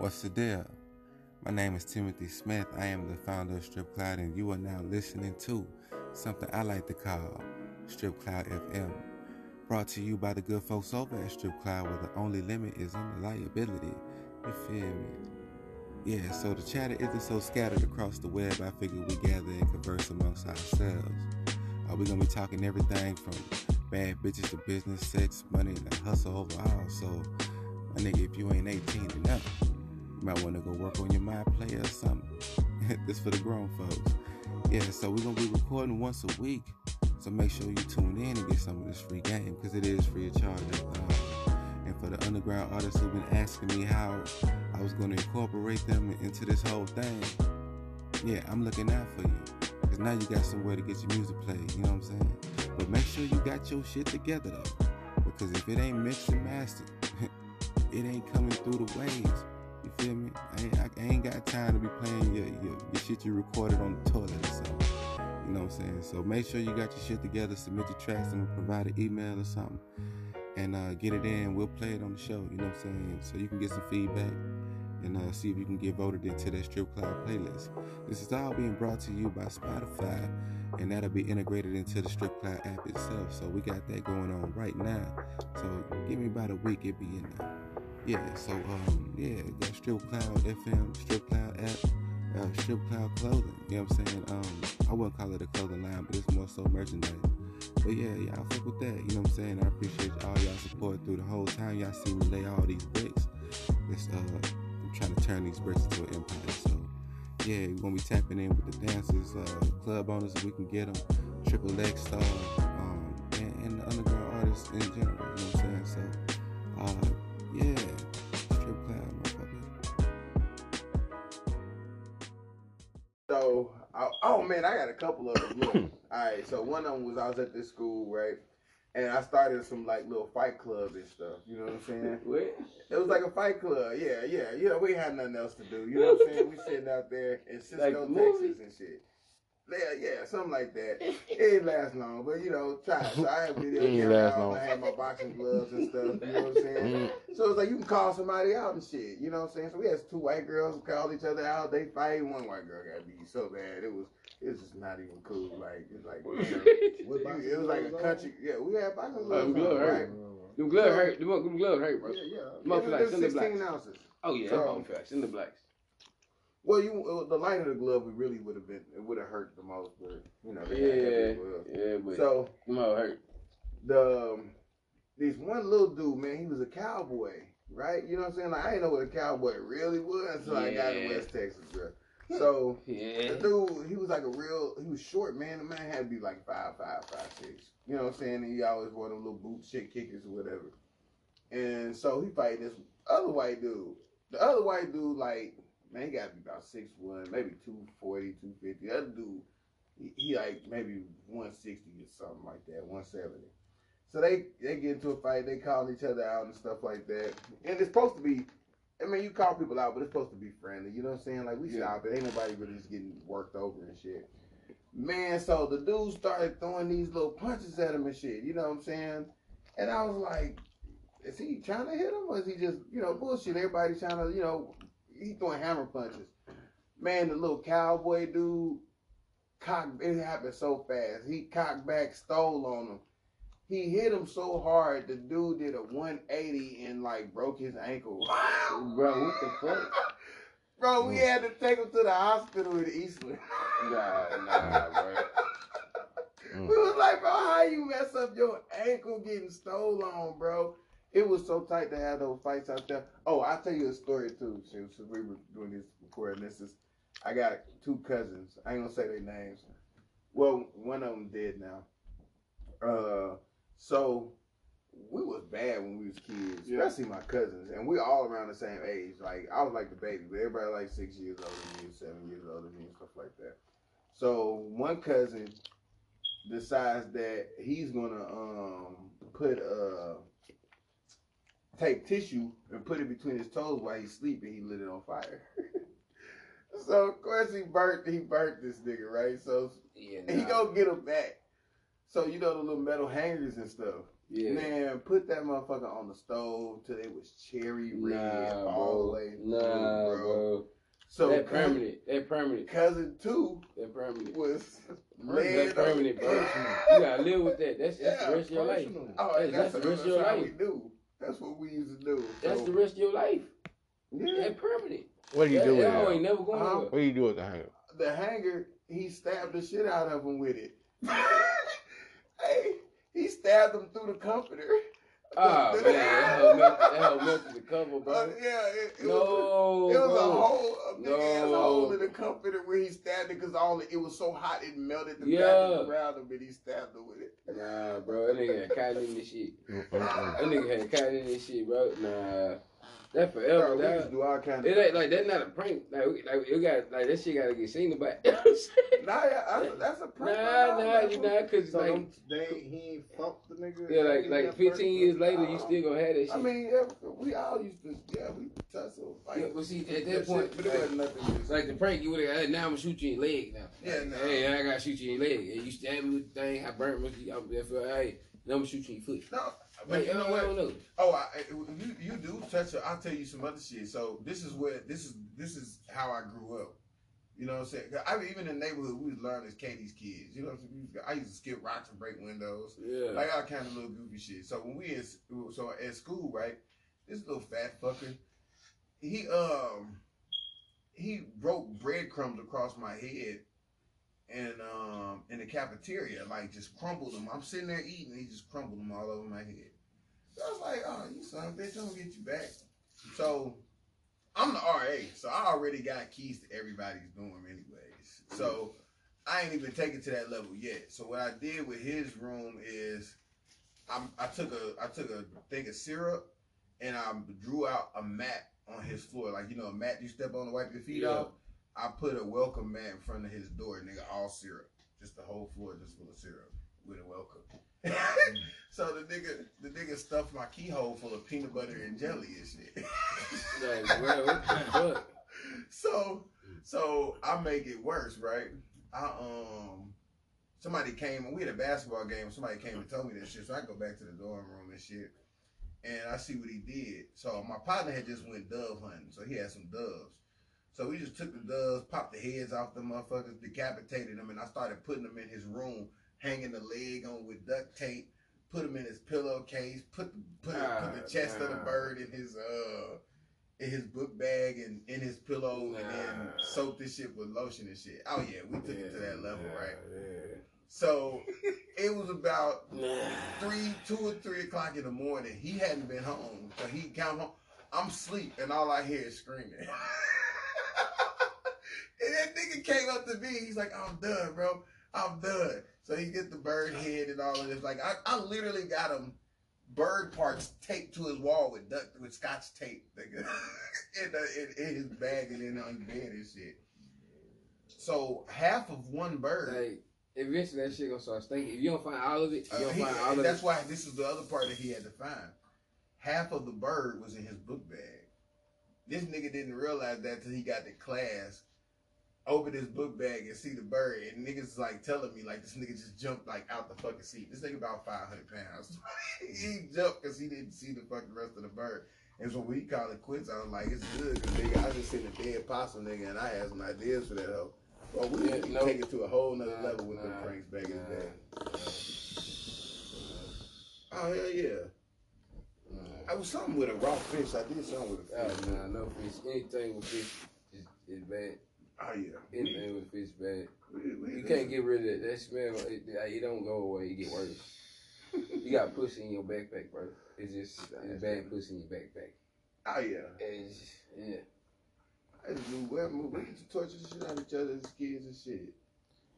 What's the deal? My name is Timothy Smith. I am the founder of Strip Cloud, and you are now listening to something I like to call Strip Cloud FM. Brought to you by the good folks over at Strip Cloud, where the only limit is unreliability. You feel me? Yeah, so the chatter isn't so scattered across the web. I figure we gather and converse amongst ourselves. Uh, we're gonna be talking everything from bad bitches to business, sex, money, and the hustle overall. So, my nigga, if you ain't 18 and up, might want to go work on your mind play or something. this for the grown folks. Yeah, so we're gonna be recording once a week. So make sure you tune in and get some of this free game because it is free of charge. Uh, and for the underground artists who've been asking me how I was gonna incorporate them into this whole thing, yeah, I'm looking out for you. Cause now you got somewhere to get your music played, you know what I'm saying? But make sure you got your shit together though. Because if it ain't mixed and mastered, it ain't coming through the waves. Feel me? I ain't, I ain't got time to be playing your, your, your shit you recorded on the toilet or something. You know what I'm saying? So make sure you got your shit together, submit your tracks, and provide an email or something. And uh, get it in. We'll play it on the show. You know what I'm saying? So you can get some feedback and uh, see if you can get voted into that Strip Cloud playlist. This is all being brought to you by Spotify, and that'll be integrated into the Strip Cloud app itself. So we got that going on right now. So give me about a week, it'll be in there. Yeah, so um, yeah, got Strip Cloud FM, Strip Cloud app, uh, Strip Cloud clothing. You know what I'm saying? Um, I wouldn't call it a clothing line, but it's more so merchandise. But yeah, y'all fuck with that. You know what I'm saying? I appreciate all y'all support through the whole time. Y'all see me lay all these bricks. It's uh trying to turn these bricks into an empire. So, yeah, we're gonna be tapping in with the dancers, uh, club owners if we can get them, Triple X Star, um, and, and, the underground artists in general. You know what I'm saying? So, uh, yeah, strip cloud, motherfucker. So, oh man, I got a couple of them. Look, all right. So one of them was I was at this school, right? and I started some like little fight club and stuff. You know what I'm saying? What? It was like a fight club. Yeah, yeah. You know, we had nothing else to do. You know what I'm saying? We sitting out there in Cisco, Like Texas and shit. Yeah, yeah, something like that. It didn't last long, but you know, try. So I had video It ain't last long. I had my boxing gloves and stuff. You know what I'm saying? Mm. So it's like you can call somebody out and shit. You know what I'm saying? So we had two white girls call each other out. They fight. One white girl got beat so bad it was it was just not even cool. Like it's like damn. What boxing it was like a country. Yeah, we had boxing Oh, gloves, glove on, hurt. right? Them gloves hurt. Them, them gloves hurt, bro. Yeah, yeah. Them It feel like 16 Blacks. ounces. Oh yeah, So- them motherfuckers like Cinder Blacks. Well, you uh, the of the glove, it really would have been it would have hurt the most, but you know Yeah, yeah, but So all hurt. the um, this one little dude, man, he was a cowboy, right? You know what I'm saying? Like I didn't know what a cowboy really was until I got to West Texas, bro. So Yeah. the dude, he was like a real, he was short, man. The man had to be like five, five, five, six. You know what I'm saying? And he always wore them little boot shit kickers or whatever. And so he fighting this other white dude. The other white dude, like, man, he got to be about six one, maybe 240, 250. The other dude, he, he like maybe 160 or something like that, 170. So they they get into a fight, they call each other out and stuff like that. And it's supposed to be, I mean, you call people out, but it's supposed to be friendly. You know what I'm saying? Like we Yeah. stop it, ain't nobody really just getting worked over and shit. Man, so the dude started throwing these little punches at him and shit. You know what I'm saying? And I was like, is he trying to hit him or is he just, you know, bullshit? Everybody trying to, you know, he throwing hammer punches. Man, the little cowboy dude, cock, it happened so fast. He cocked back, stole on him. He hit him so hard, the dude did a 180 and like broke his ankle. Bro, what the fuck? Bro, we mm. had to take him to the hospital in Eastland. Nah, nah, bro. We mm. was like, bro, how you mess up your ankle getting stole on, bro? It was so tight to have those fights out there. Oh, I'll tell you a story too. Since we were doing this recording, this is I got two cousins. I ain't gonna say their names. Well, one of them dead now. Uh, so we was bad when we was kids, Yeah. especially my cousins, and we all around the same age. Like I was like the baby, but everybody like six years older than me, seven years older than me, and stuff like that. So one cousin decides that he's gonna um put uh take tissue and put it between his toes while he's sleeping. He lit it on fire. so of course he burnt he burnt this nigga right. So Yeah, he nah. go get him back. So you know the little metal hangers and stuff. Yeah. Man, put that motherfucker on the stove till it was cherry red Nah, all the bro. way through, Nah, bro. So that permanent. That permanent. cousin two That permanent. was That permanent, bro. You gotta live with that. That's, that's the rest of your life. Oh, That's- that's, that's the rest of your how life. we do. That's what we used to do. That's so, the rest of your life. yeah. That permanent. What do you that, do with it? ain't never going Uh-huh. What do you do with the hanger? the hanger, he stabbed the shit out of him with it. hey, he stabbed him through the comforter. Ah, man, that hoe melted, that hoe melted the cover, Uh, bro. yeah, it, it was, no, a, it was bro. a hole, a big ass No. hole in the comforter where he stabbed it because all it, it was so hot it melted the Yeah. fabric around him and he stabbed him with it. Nah, bro, that nigga had cotton in this shit. That nigga had cotton in this shit, bro. Nah, that forever. Bro, we That, used to do all kinds it of. ain't like that's not a prank. Like, we- like it got like that shit gotta get seen about. Nah, yeah, I, that's a prank. nah, right nah, you not cause So like they he ain't fucked the nigga. yeah, like like 15 first years later, you still gonna have that shit. I mean, yeah, we all used to, yeah, we tussle, fight. yeah, but see at That that point, shit, but it like, wasn't nothing. just- like the prank, you would have. Now I'm gonna shoot you in your leg now. Yeah, no. Hey, I gotta shoot you in your leg. And you stab me with the thing. I burnt me. I'm therefore, hey, now I'm gonna shoot you in your foot. No, but you know what? Oh, I, you you do touch it. I'll tell you some other shit. So this is where this is this is how I grew up. You know what I'm saying? I mean, even in the neighborhood, we was learning as Katie's kids. You know what I'm saying? I used to skip rocks and break windows, Yeah. like all kind of little goofy shit. So when we in, so at school, right? This little fat fucker, he um he broke breadcrumbs across my head. And um, in the cafeteria, like just crumbled them. I'm sitting there eating, he just crumbled them all over my head. So I was like, oh, you son of a bitch, I'm gonna get you back. So I'm the RA, so I already got keys to everybody's dorm anyways. So I ain't even taken to that level yet. So what I did with his room is I, I took a I took a thing of syrup and I drew out a mat on his floor, like you know a mat you step on to wipe your feet Yeah. off. I put a welcome mat in front of his door, nigga, all syrup, just the whole floor just full of syrup with a welcome. so the nigga, the nigga stuffed my keyhole full of peanut butter and jelly and shit. Like, bro, what the fuck? so, so I make it worse, right? I um, somebody came. And we had a basketball game. Somebody came and told me that shit. So I go back to the dorm room and shit, and I see what he did. So my partner had just went dove hunting, so he had some doves. So we just took the doves, popped the heads off the motherfuckers, decapitated them, and I started putting them in his room, hanging the leg on with duct tape. Put him in his pillowcase. Put put, put the chest of the bird in his uh in his book bag and in his pillow, and then Nah. soak this shit with lotion and shit. Oh yeah, we took it to that level, yeah, right? Yeah. So it was about Nah. three, two or three o'clock in the morning. He hadn't been home, so he come home. I'm asleep, and all I hear is screaming. and that nigga came up to me. He's like, "I'm done, bro. I'm done." So he get the bird head and all of this. Like I, I literally got him bird parts taped to his wall with duct with scotch tape, nigga, in, the, in, in his bag and then on his bed and shit. So half of one bird. Like, eventually that shit gonna start stinking. If you don't find all of it, you Uh, don't he- find all of that's it. That's why this is the other part that he had to find. Half of the bird was in his book bag. This nigga didn't realize that till he got to class, opened this book bag and see the bird, and niggas is like telling me like this nigga just jumped like out the fucking seat. This nigga about five hundred pounds. he jumped because he didn't see the fucking rest of the bird. And so we called it quits. I was like, it's good because nigga, I just seen a dead possum nigga, and I had some ideas for that hoe. Well, we Yeah, nope. take it to a whole nother Nah, level with the nah, pranks back in the nah. day. Oh hell yeah! I was something with a raw fish. I did something with a Oh, fish. nah, no fish. Anything with fish is, is bad. Oh yeah. Anything with fish bad. You can't get rid of that. That smell, it, it don't go away. It get worse. You got pussy in your backpack, bro. It's just it's bad pussy in your backpack. Oh yeah. It's yeah. I just knew where we we used to torture the shit out of each other as kids and shit.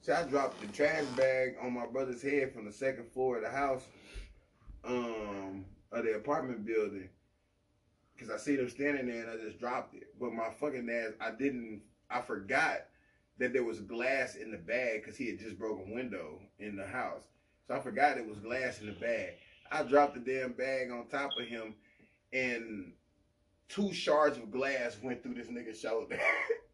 See, I dropped the trash bag on my brother's head from the second floor of the house, um, of the apartment building, because I see them standing there and I just dropped it. But my fucking ass, I didn't, I forgot that there was glass in the bag because he had just broken window in the house. So I forgot it was glass in the bag. I dropped the damn bag on top of him, and two shards of glass went through this nigga's shoulder.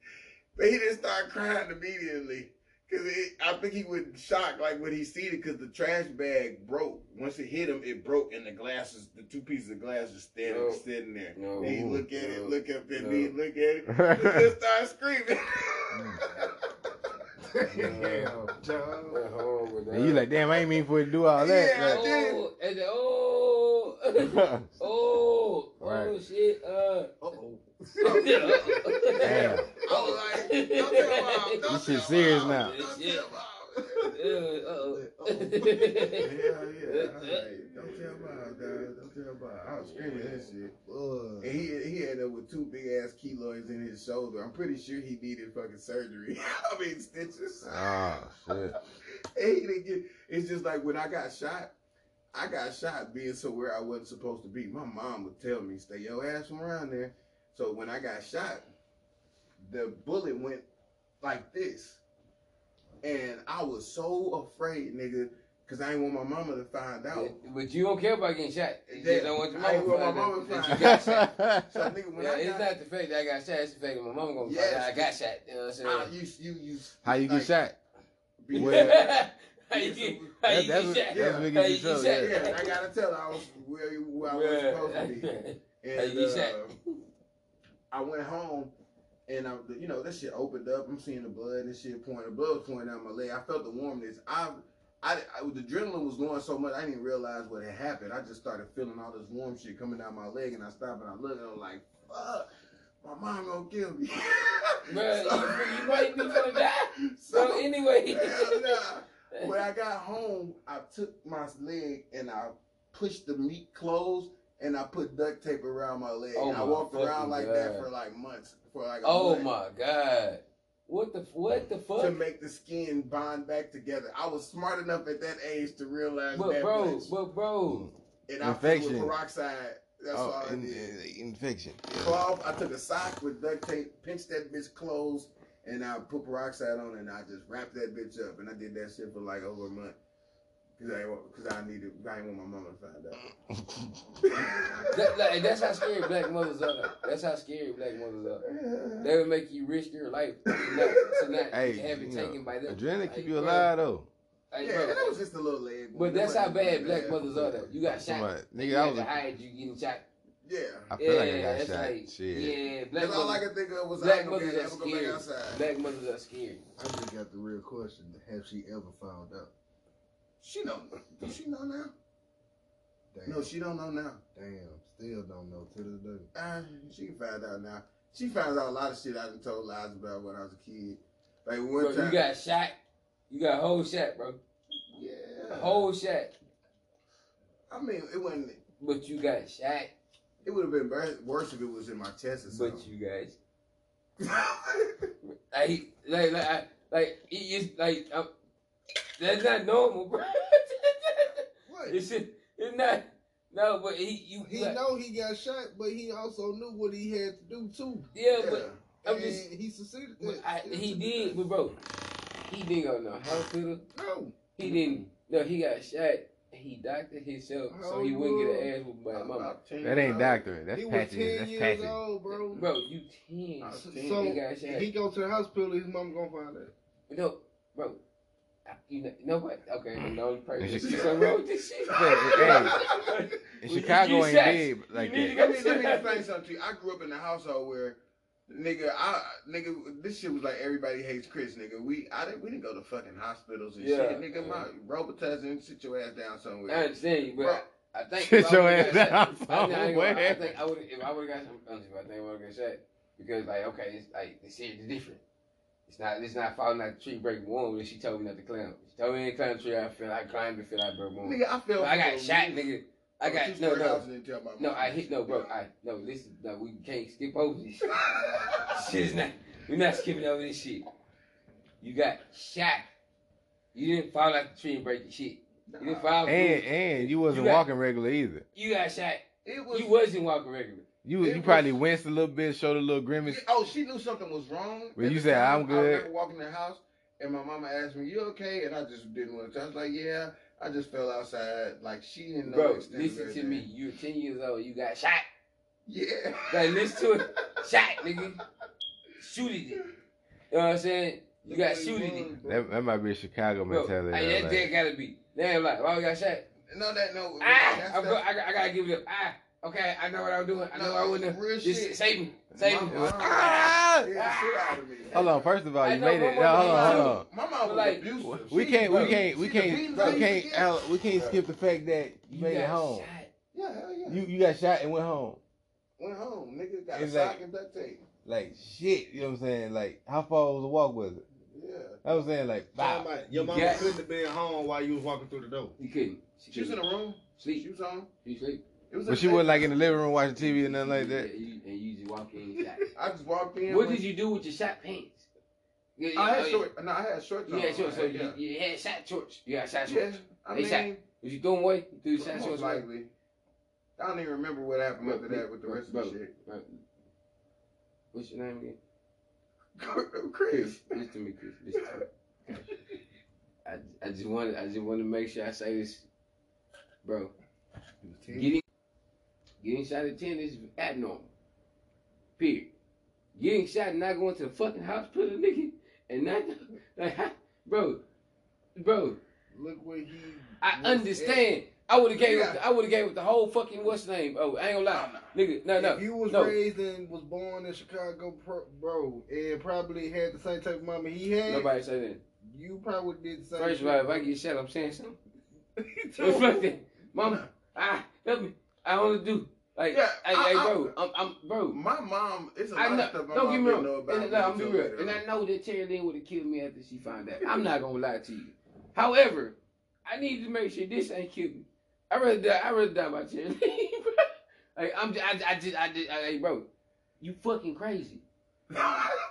but he didn't start crying immediately. Cause it, I think he was shocked, like when he seen it, cause the trash bag broke. Once it hit him, it broke, and the glasses, the two pieces of glass, just standing, No. sitting there. No. And he look at it, look up at No. me, look at it, and just start screaming. Damn, dog. That's horrible, dog. And you like, damn, I ain't mean for it to do all that. Yeah. Like, Oh, and then, oh, oh, oh, shit. Uh, Uh-oh. Damn. I was like, don't tell mom, don't This shit tell serious mom, now. Don't Shit. tell mom. uh, uh-oh. Yeah, yeah. I was like, don't tell mom, dog. Don't tell mom. I was screaming that shit. Ugh. And he he ended up with two big ass keloids in his shoulder. I'm pretty sure he needed fucking surgery. I mean stitches. oh, shit. And he didn't get. It's just like when I got shot. I got shot being somewhere I wasn't supposed to be. My mom would tell me, "Stay your ass from around there." So when I got shot, the bullet went like this, and I was so afraid, nigga, because I didn't want my mama to find out. But you don't care about getting shot. You Yeah, just don't want your I ain't mama want my mama to that you find got shot. So nigga, when Yeah, I it's got, not the fact that I got shot. It's the fact that my mama gonna Yes. find out I got shot. You know what I'm saying? I, you you you. How you get shot? be- Where- how you get, how That- you that's get that's what How you you get yeah. Yeah, I gotta tell her I was where, where I was supposed to be. How And you get shot? uh, I went home, and I, you know, that shit opened up. I'm seeing the blood and shit pouring. The blood was pouring down my leg. I felt the warmness. I, I, I, the adrenaline was going so much. I didn't realize what had happened. I just started feeling all this warm shit coming down my leg, and I stopped and I looked, and I'm like, fuck. My mom gonna kill me. Bruh, So- you, you might be gonna die. So, So anyway, hell nah. When I got home, I took my leg and I pushed the meat closed and I put duct tape around my leg. Oh my I walked around fucking like that for like months. For like a oh month my god, what the what the fuck? To make the skin bond back together. I was smart enough at that age to realize But that bro, much. but bro, and I filled Infection. with peroxide. That's oh, all Oh, I in, did. infection. Cloth, I took a sock with duct tape, pinched that bitch closed, and I put peroxide on and I just wrapped that bitch up. And I did that shit for like over a month. Cause I, cause I needed, I didn't want my mama to find out. that, like, that's how scary black mothers are. That's how scary black mothers are. They would make you risk your life to not, to not Hey, have it you know, taken by them. adrenaline Like, keep you bro, alive though. Like, yeah, bro, that was just a little leg. but that's how bad black Yeah. mothers are. Though you got shot. Somebody, you nigga, I had was. to hide you getting shot. Yeah. I feel like I Yeah, got that's shot. like- Shit. Yeah, black That's all I mothers. could think of was I Black ain't mothers are able to go back scared. Black mothers are scared. I just got the real question. Have she ever found out? She know. Does she know now? Damn. No, she don't know now. Damn. Still don't know to this day. Uh, she can find out now. She finds out a lot of shit I done told lies about when I was a kid. Like one Bro, time. you got shot. You got whole shot, bro. yeah. Whole shot. I mean, it wasn't. But you got shot. It would have been worse if it was in my chest or something. But you guys. Like, like, like, I- like, it is like, um, that's not normal, bro. What? it's, it's not. No, but he, you, He like, know he got shot, but he also knew what he had to do too. yeah, Yeah. but I'm and just, he succeeded. but I, He did, but bro, he didn't go to no hospital. No. He didn't. No, he got shot. He doctored himself How so he wouldn't get an ass whooped by his mama. That ain't years old. doctor. That's he was patchy. That's years patchy. old, bro. Bro, you ten. I was So, 10. he So got shot. he go to the hospital. His mom gonna find out. No, bro. You know, you know what? Okay, I'm the only person. It's There's wrong with this shit. Hey, In Chicago ain't big like you need to that. Let me, let me explain something to you. I grew up in a household where, nigga, I nigga, this shit was like everybody hates Chris, nigga. We I didn't we didn't go to fucking hospitals and Yeah. shit, nigga. My Robitussin, sit your ass down somewhere. I understand you, but Bro. I think Sit your ass down shot- I, I, ain't gonna I think I would if I would have got some honestly, I think I would have got shot because like okay, it's like the shit is different. It's not it's not falling out the tree breaking one. She told me not to climb. She told me to climb the tree. I feel I climbed and feel I broke one. nigga, I feel. I got shot, nigga. I got no no. No, I hit no, bro. I no. Listen, no. We can't skip over this. shit. shit is not. We're not skipping over this shit. You got shot. You didn't fall out the tree and break your shit. You didn't fall. And through. and you wasn't You got- walking regular either. You got shot. It was. You wasn't walking regular. You It you was- probably winced a little bit, showed a little grimace. Oh, she knew something was wrong. Well, At you said, "I'm good." I remember walking in the house, and my mama asked me, "You okay?" And I just didn't want to. I was like, "Yeah." I just fell outside. Like she didn't know. Bro, extent of listen to everything. me. You're 10 years old. You got shot. Yeah. Like, listen to it. Shot, nigga. Shooted it. You know what I'm saying? You got shooted it. That, that might be a Chicago mentality. Hey, that, that gotta be. Damn, like, why we got shot? No, that no. Ah, I'm go, I, I gotta give it up. Ah. Okay, I know what I was doing. I know no, I wouldn't. Real shit. Save me. Save me. Ah! Hold on. First of all, you made it. No, hold on. Hold on. My mom was like, abusive. We can't. We can't. We can't. We can't. We can't skip the fact that you made it home. Yeah, hell yeah. You you got shot and went home. Went home. Nigga got a sock and duct tape. Like shit. You know what I'm saying? Like how far was the walk was it? Yeah. I was saying like. Wow. Your mom couldn't have been home while you was walking through the door. You couldn't. She was in the room. Sleep. She was home. She sleep. But she wasn't like in the living room watching TV or nothing like that. Yeah, you, and you just walk in and shot. I just walked in. What did you do with your shot pants? Yeah, yeah, I had oh, short. No, I had shorts. You had shorts. So you, you had shot shorts. You had shot shorts. Yeah, I mean, shot. Was you throwing away? You threw the shot shorts likely. I don't even remember what happened bro, after that with the rest bro, of the shit. Bro. What's your name again? Chris. Listen to me, Chris. Listen to me. I, I just wanted I just want to make sure I say this, bro. Getting getting shot at ten is abnormal. Period. Getting shot and not going to the fucking hospital, nigga, and not like, bro, bro. Look what he. I understand. At. I would have gave yeah. I would have gave it the whole fucking what's name. Oh, I ain't gonna lie, nigga. No, no. If you was no. raised and was born in Chicago, bro, and probably had the same type of mama he had. Nobody say that. You probably did the same. First of all, if I get shot, I'm saying something. Reflect that, mama. Ah, help me. I want to do. Like, yeah, hey, I, hey, bro, I, am I'm, bro. My mom, it's a lot know, of stuff my don't mom get me wrong. Know about and, no, I'm be real. And I know that Terry Lynn would have killed me after she found out. I'm not gonna lie to you. However, I need to make sure this ain't killed me. I rather die. I rather die by Terry Lynn. like, I'm, I, I just, I just, I, hey, bro, you fucking crazy.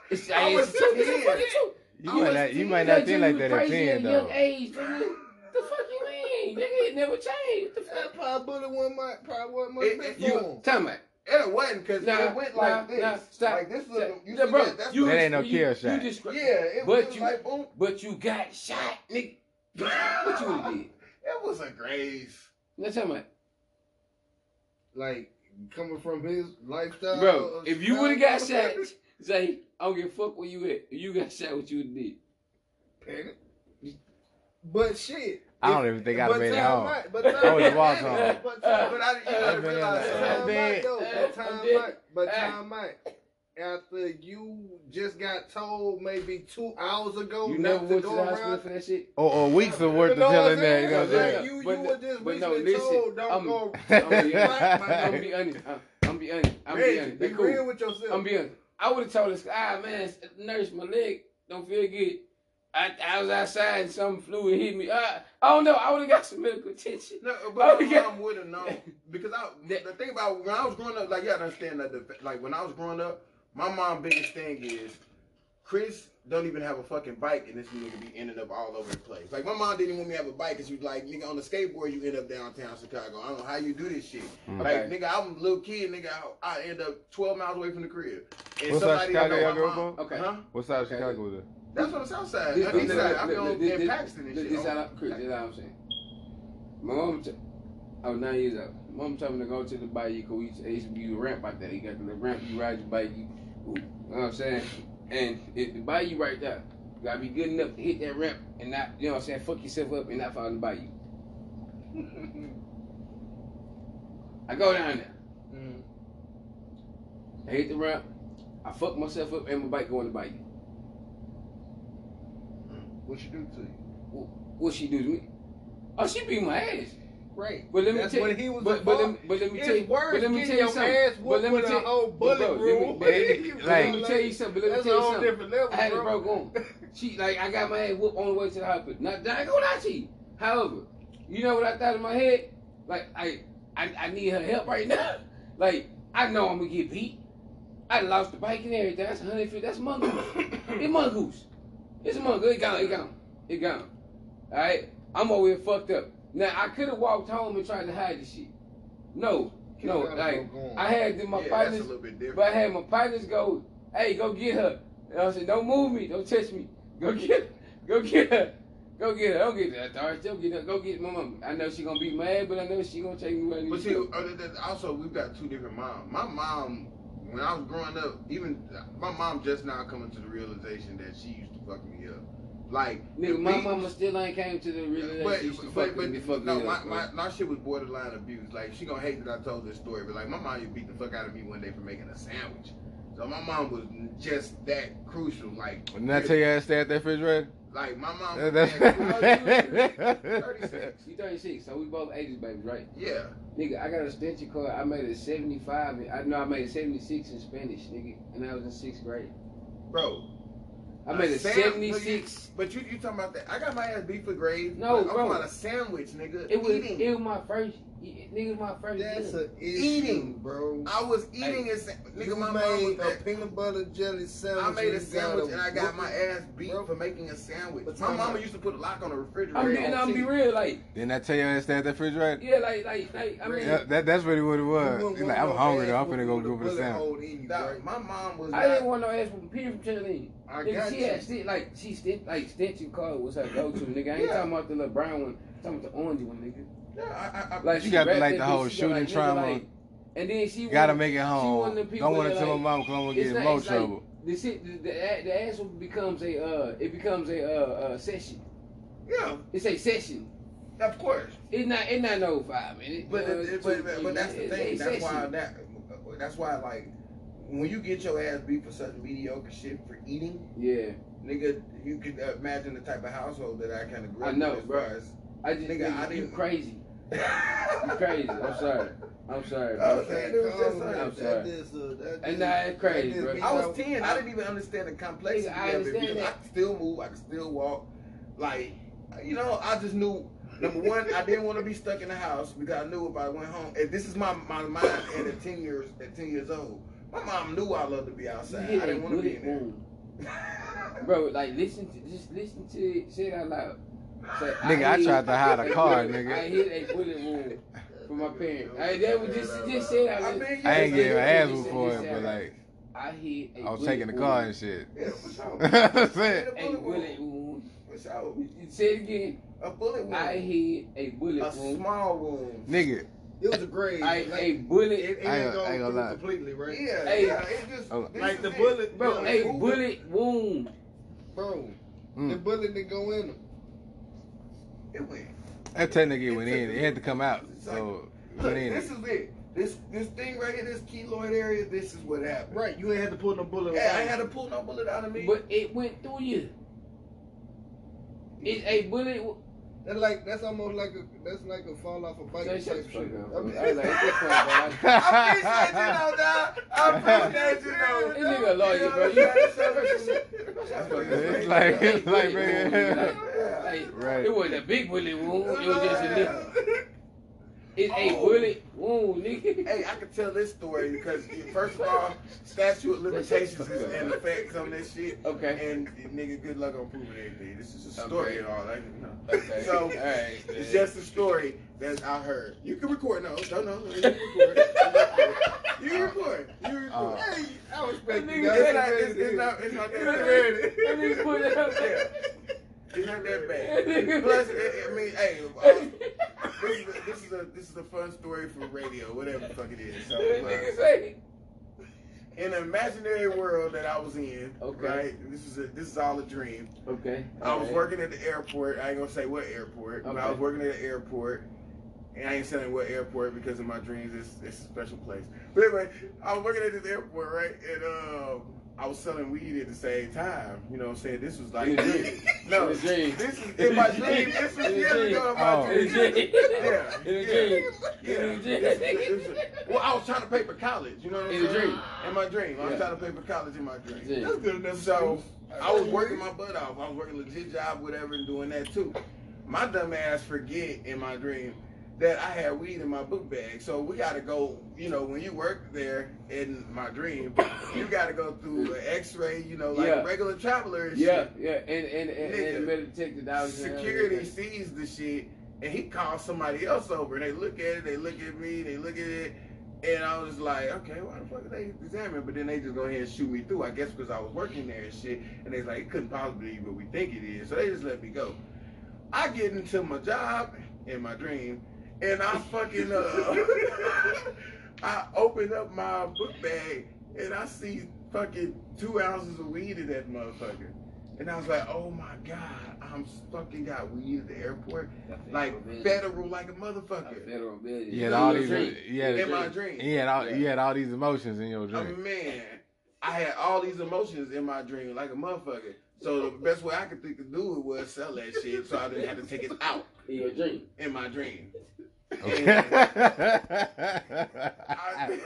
it's, I was it's, it's fucking true. You might not, you might not think like that at ten though. Young age, nigga. The fuck you mean? Nigga, it never changed. The fuck? Probably one might, probably one might be you, Tell me. It wasn't because nah, it went like nah, this. Nah, stop. Like this look, you yeah, bro, that, you, that ain't no kill shot. You just, yeah, it but was you, like boom. But you got shot, nigga. what you would did? It was a graze. Let's tell me. Like coming from his lifestyle, bro. If you would have got shot, say I don't give a fuck where you at. If you got shot, what you would did? Panic. But shit. I don't even think I'd made it home. Might, but I was walk home. But, time, but I, you gotta realize time might though. But time might. But time might. After you just got told maybe two hours ago, you never went to the hospital for that shit, or, or weeks of worth of telling that. You know what I'm saying? You, you were just but no, listen, told, don't I'm, go. I'm, I'm, I'm be honest. I'm, I'm be honest. I'm be honest. Be real with yourself. I'm be honest. I would have told this ah man, nurse, my leg don't feel good. I, I was outside and some fluid hit me. Uh, I don't know. I would have got some medical attention. No, but my mom would have known because I. The, the thing about when I was growing up, like you gotta understand that the, like when I was growing up, my mom biggest thing is Chris don't even have a fucking bike, and this nigga be ending up all over the place. Like my mom didn't want me to have a bike, cause you like nigga on the skateboard, you end up downtown Chicago. I don't know how you do this shit. Mm. Like nigga, I'm a little kid, nigga. I, I, end up 12 miles away from the crib. And what side of Chicago y'all grew up on? Okay. Huh? What side of Chicago was it? That's on the south side. This, east side. I feel in Paxton and shit. This this how I'm saying. My mom, I was nine years old. Mom told me to go to the bayou because we used to, used to be a ramp out there. You got the ramp, you ride your bike, you, you know what I'm saying? And if the bayou right there. You gotta be good enough to hit that ramp and not, you know what I'm saying, fuck yourself up and not fall in the bayou. I go down there. Mm. I hit the ramp. I fuck myself up and my bike go in the bayou. What she do to you? What she do to me? Oh, she beat my ass. Right. But let me That's tell you. he was but, but, let, but let me tell you. But let me tell you something. But let me tell you. Whole bullet bro, rule. Let me, but, let me tell you something. But let me tell you something. Level, I had it broke on. She like I got my head whooped on the way to the hospital. Now, I ain't gonna lie to you. However, you know what I thought in my head? Like I I, I need her help right now. like I know I'm gonna get beat. I lost the bike and everything. That's 150. That's mongoose. it's mongoose. It's a mongoose. It gone. It gone. It gone. All right. I'm over here fucked up. Now I could have walked home and tried to hide the shit. No, no. Like I had my yeah, partners, but I had my partners go, "Hey, go get her." And I said, "Don't move me. Don't touch me. Go get, her. go get her." Go get her. Don't get that. Darth. Don't get her. Go get my mom. I know she gonna be mad, but I know she gonna take me where I need But see, also we've got two different moms. My mom when I was growing up, even my mom just now coming to the realization that she used to fuck me up. Like nigga, my mama still ain't came to the realization. But, but, but, but no, my, my, my shit was borderline abuse. Like she gonna hate that I told this story, but like my mom used to beat the fuck out of me one day for making a sandwich. So my mom was just that crucial. Like, didn't I tell you I stay at that refrigerator? Like my mom. That's 36. You 36, so we both ages, baby, right? Yeah. Nigga, I got a extension card. I made a 75. I know I made a 76 in Spanish, nigga, and I was in sixth grade. Bro, I made a, 76. But you, you talking about that? I got my ass beat for grade. No, bro. I'm talking about a sandwich, nigga. It was eating. it was my first. Nigga, my first. That's a eating, bro. I was eating hey, a nigga. My made a peanut butter jelly sandwich. I made a sandwich and I got my ass beat bro. for making a sandwich. But my mama used to put a lock on the refrigerator. I'm, and I'm be real, like. Didn't I tell you I stay at that refrigerator? Yeah, like, like, like. I mean, yeah, that, that's really what it was. Like, I'm hungry. though. I'm finna go go for the sandwich. My mom was. I didn't want no ass from Peter from telling I nigga, got she you. had st- like she st- like extension cord was her go to nigga. I ain't yeah. talking about the little brown one. I'm talking about the orange one, nigga. Yeah, I, I, like you got to like the whole shooting like, trauma. Like, and then she gotta make it home. Don't want to tell my mom because I'm gonna get in more trouble. Like, the, shit, the, the, the ass becomes a uh, it becomes a uh, uh, session. Yeah, it's a session. Of course, it's not it's not no five minutes. But, uh, but, but, but that's the thing. That's why that that's why like when you get your ass beat for such mediocre shit for eating, yeah, nigga, you can imagine the type of household that I kind of grew up I know, in. bro. As, I just, nigga, nigga I didn't. You crazy. You crazy. I'm sorry. I'm sorry, bro. I'm, saying, I'm sorry. That is, uh, that and nah, it's crazy, bro. I was 10. I, I didn't even understand the complexity I of it. Because I can still move. I can still walk. Like, you know, I just knew Number one, I didn't want to be stuck in the house because I knew if I went home, and this is my my mind at ten years at ten years old. My mom knew I loved to be outside. I didn't want to be in there. Bro, like listen to just listen to it, say it out loud. Say, nigga, I, I tried to hide a car, nigga. I hit a bullet wound from my parents. I, that was just just say that. I, mean, yeah, I ain't getting my ass before it, but like. I hit I was taking the car and shit. Yeah, for sure. Say it. A bullet wound. For sure. Say it again. A bullet wound. I hit a bullet a wound. A small wound. Nigga. It was a grade. I, like, a bullet. It, it ain't gonna lie. completely, right? Yeah. Hey, yeah, it just oh. like the bullet, bro. A bullet wound, bro. Mm. The bullet didn't go in him. It went. That technically went in. It had to come out. So look, this is it. This this thing right here, this keloid area, this is what happened. Right, you ain't had to pull no bullet. Yeah, I had to pull no bullet out of me. But it went through you. It's a bullet. That's like that's almost like a that's like a fall off a bike type shit. I mean, I like this one, I appreciate you know that. I appreciate you know. This nigga a lawyer, bro. You it's like it's like man. right. It wasn't a big bullet wound. It was just a little. It's oh. a bullet wound, nigga. Hey, I can tell this story because first of all, statute of limitations is in effect on this shit. Okay. And nigga, good luck on proving anything. This is a story okay. and all that. You know. Okay. So all right, it's just a story that I heard. You can record no, don't know. You can record. you can record. You record. Uh, hey, I respect you. It's not, it's, it's not, it's not that bad. That nigga put it up there. It's not that bad. Plus, I mean, hey, uh, this, is a, this is a this is a fun story for radio, whatever the fuck it is. So, uh, in an imaginary world that I was in, okay. right? This is a, this is all a dream. Okay. I was working at the airport. I ain't gonna say what airport, okay. but I was working at the airport. And I ain't saying what airport because in my dreams it's, it's a special place. But anyway, I was working at this airport, right? And um, I was selling weed at the same time. You know what I'm saying? This was like, no, this is in my dream. This was years ago in my oh. dream. Yeah, yeah, yeah. Well, I was trying to pay for college. You know what I'm saying? Dream. In my dream, I was yeah. trying to pay for college in my dream. That's good enough. So I was working my butt off. I was working a legit job, whatever, and doing that too. My dumb ass forget in my dream that I had weed in my book bag. So we got to go, you know, when you work there in my dream, you got to go through an X-ray, you know, like yeah. regular traveler. yeah, shit. yeah, and and and, Nigga, and metal detected out. Security sees the shit, and he calls somebody else over, and they look at it, they look at me, they look at it. And I was like, okay, why the fuck are they examining? But then they just go ahead and shoot me through. I guess because I was working there and shit. And they like, it couldn't possibly be what we think it is. So they just let me go. I get into my job in my dream, and I fucking uh, I open up my book bag and I see fucking two ounces of weed in that motherfucker. And I was like, oh my God, I'm fucking got weed at the airport. Like federal like a motherfucker. federal business. You had all these yeah, in my dream. You had all you had all these emotions in your dream. Oh, man. I had all these emotions in my dream like a motherfucker. So the best way I could think to do it was sell that shit so I didn't have to take it out. In your dream. In my dream. Okay. I,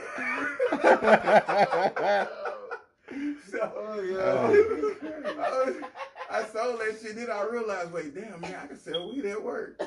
so, oh, yeah. I, was, I sold that shit. Then I realized, wait, damn, man, I can sell weed at work.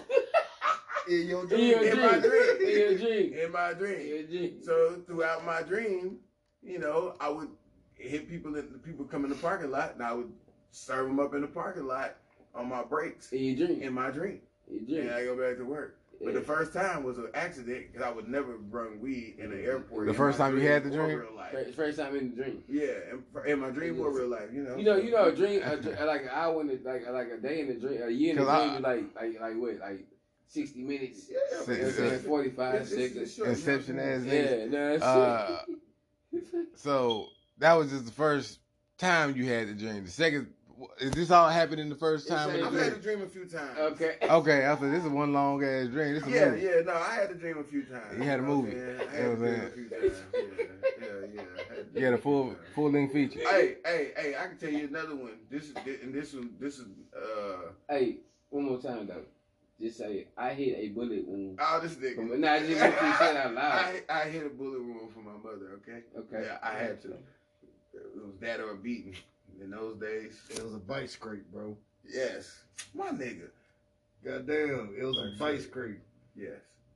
In your dream. In, in my dream. In your dream. In my dream. In your dream. So throughout my dream, you know, I would hit people in people come in the parking lot, and I would serve them up in the parking lot on my breaks. In your dream. In my dream. In your dream. And I go back to work. But the first time was an accident because I would never bring weed in the airport. The first time you had the dream? First, first time in the dream. Yeah, in, in my dream or real life, you know. You know, you know, a dream, a, like an hour in the, like like a day in the dream, a year in the dream, I, like like like what, like sixty minutes, yeah, forty five seconds, Inception ass Yeah, no, uh, so that was just the first time you had the dream. The second is this all happening the first time? I've had a dream a few times. Okay. Okay, I said this is one long ass dream. This is yeah, movie. yeah. No, I had a dream a few times. You had a movie. Yeah, I had a dream a few times. Yeah, yeah, yeah. You had a full full length feature. Hey, hey, hey! I can tell you another one. This is and this one. This is. uh Hey, one more time though. Just say. I hit a bullet wound. Oh, this nigga. From, nah, just want you to out loud. I, I hit a bullet wound for my mother. Okay. Okay. Yeah, I had to. It was that or a beating. In those days, it was a bite scrape, bro. Yes, my nigga. Goddamn, it was a bite scrape. Yes.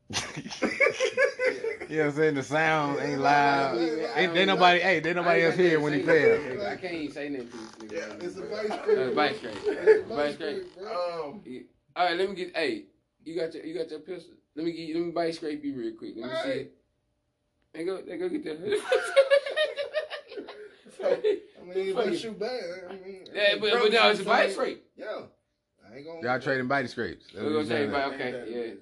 you know what I'm saying? The sound ain't loud. Ain't, ain't nobody, hey, there nobody else here when he fell. I can't even say nothing to this nigga. Yeah, it's a bite scrape. It's a bite scrape. Bite scrape. Um, all right, let me get. Hey, you got your you got your pistol. Let me get. Let me bite scrape you real quick. Let me see it. They go. They go get that. I mean, let shoot back. I mean, yeah, but, but no, it's a bite scrape. Yeah. I ain't gonna. Y'all trading bite scrapes. We're gonna trade bite. Okay, yeah.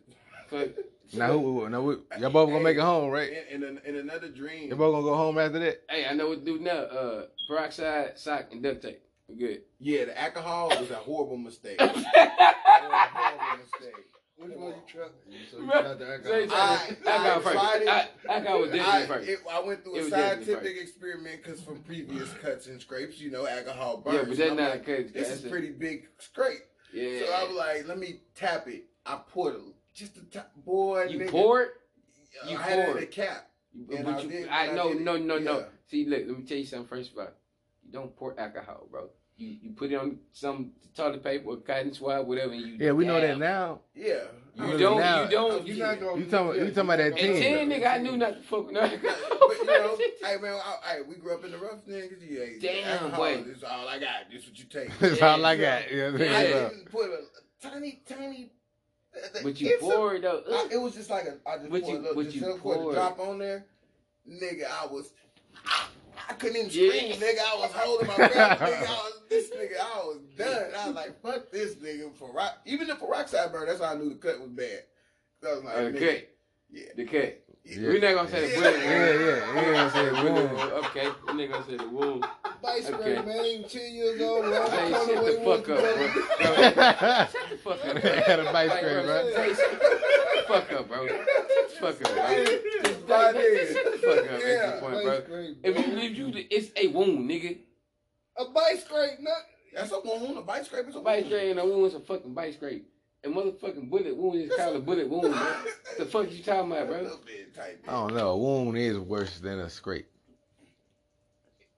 But, now who? Now who, y'all both gonna make it home, right? In, in, in another dream. Y'all both gonna go home after that. Hey, I know what to do now. Uh, peroxide, sock, and duct tape. We're good. Yeah, the alcohol was a horrible mistake. a horrible mistake. Which one you tried? So you tried the alcohol. I, I, I, first. I, alcohol was definitely I, first. It, I went through a scientific experiment because from previous cuts and scrapes, you know, alcohol burns. Yeah, but that's not like, a cut. This is a pretty big scrape. Yeah. So I was like, let me tap it. I poured it. Just a tap. Boy, You nigga, poured? I You had poured. it in a cap. But I you, did- I, I no, did no, no, no. Yeah. See, look, let me tell you something first of all. You don't pour alcohol, bro. You you put it on some toilet paper or cotton swab, whatever. And you Yeah, we know that now. Yeah. You Really don't. now- you don't. You're not gonna. You talking? You talking about that And team? ten, nigga, I knew not to fuck with no but you know, hey man, I, I, we grew up in the rough niggas. Yeah, Damn, alcohol, boy. This is all I got. This is what you take. That's all I got. Yeah, I yeah. didn't put a tiny, tiny. Uh, but you poured though. I, it was just like a. I just But poured you- a little, but just you poured a poured. drop on there. Nigga, I was. I couldn't even Yeah. scream, nigga. I was holding my breath, nigga. I was this nigga. I was done. I was like, fuck this nigga for rock. Even the peroxide burn. That's how I knew the cut was bad. I was like, Uh, nigga, cut. yeah. The cut. Yeah. We're not gonna say the Yeah. bullet. Yeah, yeah, yeah. We're gonna say the Wound. Okay, we're not gonna say the wound. Bite scrape, Okay. man. Ten years old. Bro. Hey, Come shut the fuck up, bro. bro. Shut the fuck up. I had a bite Like, scrape, bro, right? Shut the fuck up, bro. Fuck up, bro. Just My shut nigga. the fuck up at Yeah, this point, Bite bro. If you leave you, it's a wound, nigga. A bite scrape, nut. That's a wound. A bite scrape is a A bite wound. scrape and a wound is a fucking bite scrape. And motherfucking bullet wound is called a bullet wound, bro. The fuck you talking about, bro? little bit tight. I don't know. A wound is worse than a scrape.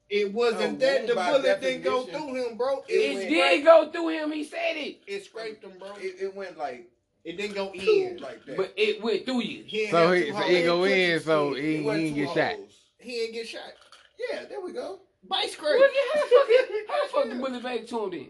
It wasn't A that wound the by bullet didn't go definition- through him, bro. It It went- did go through him. He said it, It scraped him, bro. It, it went like It didn't go in. like that. but it went through you. He ain't So have he, two so he go in, so his he, It he went didn't two get shot. holes. He ain't get shot. Yeah, there we go. Bite What scrape. the- How the fuck, how the fuck the bullet back to him then?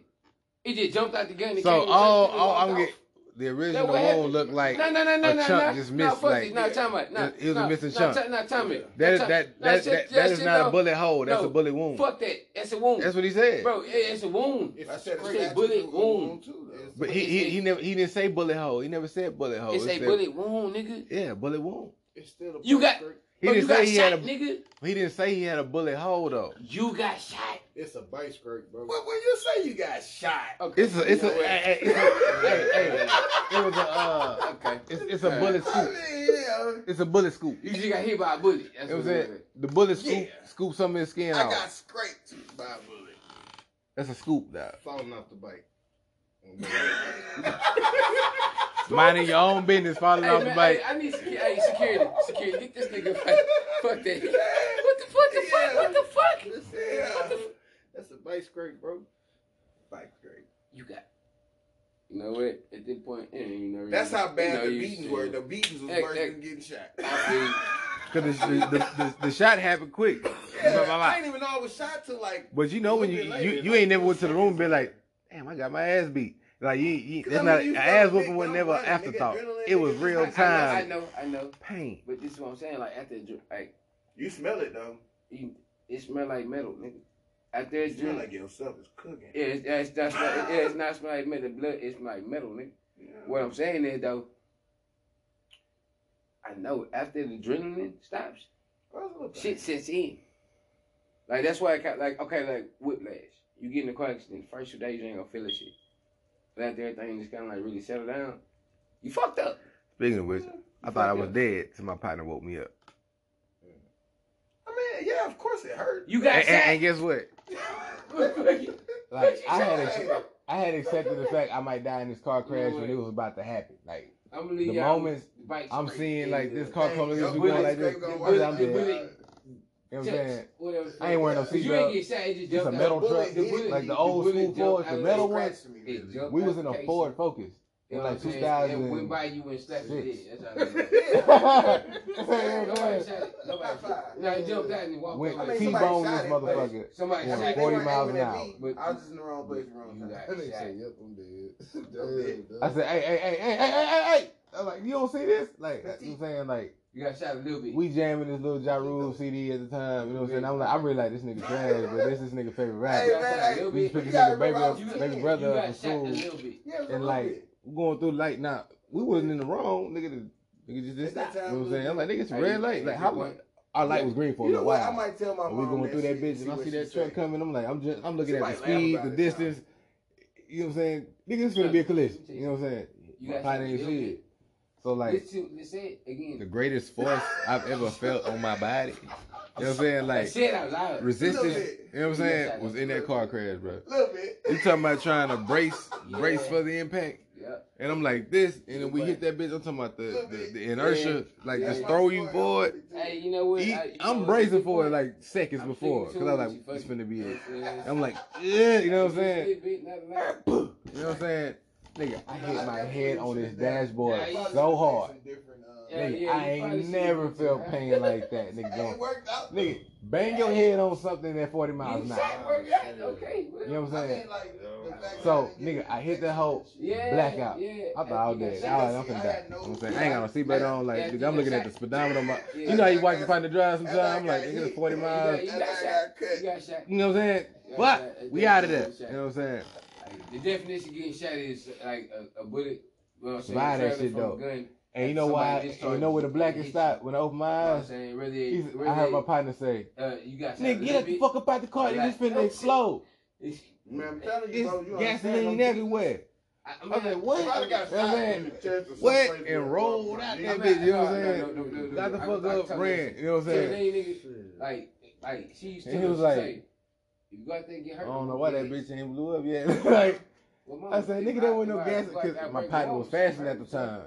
It just jumped out the gun and So came and all, touched him and all I'm off. Get the original what wound happened. looked like no, no, no, no, a no, chunk no, just missed, fuck like- it. no, time out. No, It was a missing no, chunk. No, time it. that is No, that no, that that, that is not no. a bullet hole. That's No, a bullet wound. Fuck that. That's a wound. That's what he said. Bro, it- it's a wound. I said It's a bullet was wound. too. But he, he he never he didn't say bullet hole. He never said bullet hole. It's He a said- bullet wound, nigga. Yeah, bullet wound. It's still a You got- scrape. He didn't say he shot, had a nigga. He didn't say he had a bullet hole though. You got shot. It's a bike scrape, bro. What when you say you got shot? Okay. It's a it's a, hey, it's a hey, hey, it was a uh okay. It's, it's a bullet scoop. I mean, yeah. It's a bullet scoop. You just got hit by a bullet. That's it was it. The bullet scoop yeah. scoop some of his skin I out. I got scraped by a bullet. That's a scoop, dog. Falling off the bike. Minding your own business, falling hey, off man, the bike. Hey, I need security. Hey, security, security. Get this nigga. Fuck that. What the fuck? The fuck? What the fuck? Yeah. What the fuck? That's a bike scrape, bro. Bike scrape. You got. You know what? At this point, you know, that's how bad you know, the beatings were. The beatings was hey, worse hey, than getting shot. Because the, the, the, the, shot happened quick. Yeah, I didn't even know I was shot till like. But you know when you you, you ain't never went to the room and been like, damn, I got my ass beat. Like you, you that's not an ass whooping was never running, afterthought. It was real time. I know, I know, Pain. But this is what I'm saying. Like after, like you smell it though. You, it smell like metal, nigga. After it smell like yourself is cooking. Yeah, it's, it's, that's not, yeah, it's not smell like metal. Blood, it's like metal, nigga. Yeah. What I'm saying is though, I know after the adrenaline stops, shit sets in. Like that's why I got like okay, like whiplash. You get in a car accident, first two days you ain't gonna feel this shit. But after everything just kind of like really settle down, you fucked up. Speaking of which, you I thought I was up. dead till my partner woke me up. I mean, yeah, of course it hurt. You got and, and, and guess what? like I had, I had accepted the fact I might die in this car crash when it was about to happen. Like the moments I'm seeing like this car coming, we going like this. I'm dead. You know what I'm saying? Whatever. I ain't wearing no seatbelt. You ain't get shot. It just, just a metal truck, like the old school Ford, the metal one. We was in a Ford Focus. In like 2000. And went by you and slapped your head. That's how Nobody shot it. Nobody shot it. Now he jumped out and walked Went I T-bone this motherfucker. Somebody shot 40 miles an hour. But I was just in the wrong place, wrong time. They say, yep, I'm dead. I said, hey, hey, hey, hey, hey, hey, hey. I'm like, you don't see this? Like, you know what I'm saying? Like, you got shot a little bit. We jamming this little Ja Rule CD at the time. You know what I'm saying? I'm like, I really like this nigga trash, but this is this nigga favorite rapper. Hey, man, hey, we just picked this nigga baby, up, baby brother up from school. And like, we're going through like, now, we wasn't in the wrong. Nigga, nigga just did stop. You know what I'm saying? I'm like, nigga, it's red light. Like, how much? Our light was green for you know a while. I might tell my mom. We going through that bitch, and I see that truck coming. I'm like, I'm just, I'm looking at the speed, the distance. You know what I'm saying? Nigga, it's gonna be a collision. You know what I'm saying? You got to see it. So like, listen, listen again. The greatest force I've ever felt on my body. You know what I'm saying? Like say out loud. Resistance. You know what I'm saying? Was in that car crash, bro. A little bit. You talking about trying to brace, brace for the impact? Yeah. And I'm like this, and then we hit that bitch. I'm talking about the the, the inertia, like just throw you forward. Hey, you know what? I, am bracing for it like seconds before, cause I was like, it's finna be it. I'm like, yeah, you know what I'm saying? You know what I'm saying? Nigga, I hit my head on this dashboard so hard. Nigga, yeah, I ain't never felt pain like that, nigga. Going, nigga, bang your head on something at 40 miles an hour. Okay. You know what I'm saying? So, nigga, I hit that whole blackout. Yeah. I thought I was dead. All right, I'm finna die. You know what I'm saying? I ain't got no seatbelt on. Like, nigga, I'm looking at the speedometer. My, you know how you watch the find the drive sometimes? I'm like, nigga, it's 40 miles. You know what I'm saying? But we out of there. You know what I'm saying? The definition of getting shot is like a, a bullet. You know what I'm saying? that shit though. Gun, and you know why? You know where the blackest stopped when I opened my eyes? You know I'm saying? Really, really, I heard my partner say, uh, "You got nigga, get the fuck up out the car. Like, it's finna explode." Man, I'm telling you, bro, you gasoline everywhere. I, I, mean, I was like, what? I got man, what? And rolled out that bitch, you know what I'm saying? Got the fuck up, ran, you know what I'm saying? Like, like, she used to, and he was like, you go out there and get hurt. I don't know why that bitch ain't blew up yet. like, well, I said, nigga, there wasn't no gas because my partner was fasting at the time.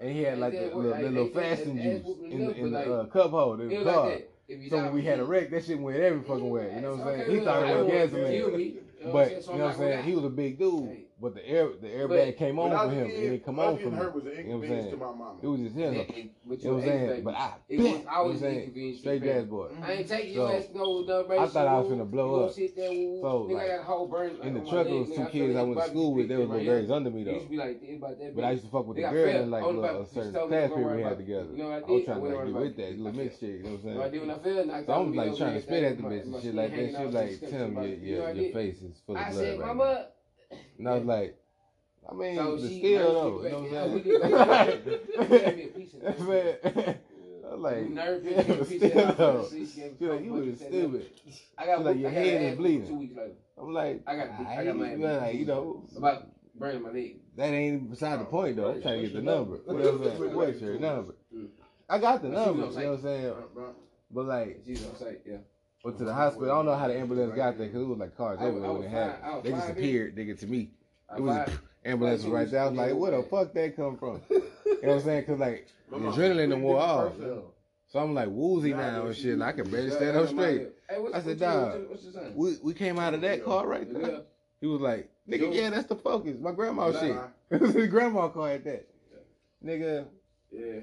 And he had like the little, like, little fasting juice in the, in the uh, cup holder in the car. So when we had a wreck, that shit went every fucking way. You know what I'm saying? He thought it was gasoline. But you know what I'm saying? He was a big dude. But the air the airbag came on for him. It didn't come on for me. You know what I'm saying? It was just him. You know what I'm saying? But I, it was always inconvenient. Straight gas boy. I ain't taking your ass no no I thought I was gonna blow up. So like, in the truck, there was two kids I went to school with. They was little girls under me though. But I used to fuck with the girl in like a certain class period we had together. I was trying to like get with that little mix shit. You know what I'm saying? So I'm like trying to spit at the bitch and shit like that. She was like, Tim, your your face is full of blood right now. And I was like, I mean, so the still though, you know what I'm saying? I was like, nervous. Yeah, still though. She like, you was stupid. I got like your head is bleeding. Two weeks later. I'm like, I got, I, I got my like, you know, about burning my leg. That ain't beside the point though. I'm trying to get the number. What's your number? I got the number. You know what I'm saying? But like, she's on site, yeah. Went to the hospital. I don't know how the ambulance got there because it was like cars everywhere when it happened. They disappeared, nigga, to me. It was ambulance right there. I was like, where the fuck that come from? you know what I'm saying? Because like the adrenaline done wore off. So I'm like woozy now and shit. And I can barely stand up straight. I said, dog, we, we came out of that car right there. He was like, nigga, yeah, that's the focus. My grandma shit. It was his grandma car at that. Nigga. Yeah.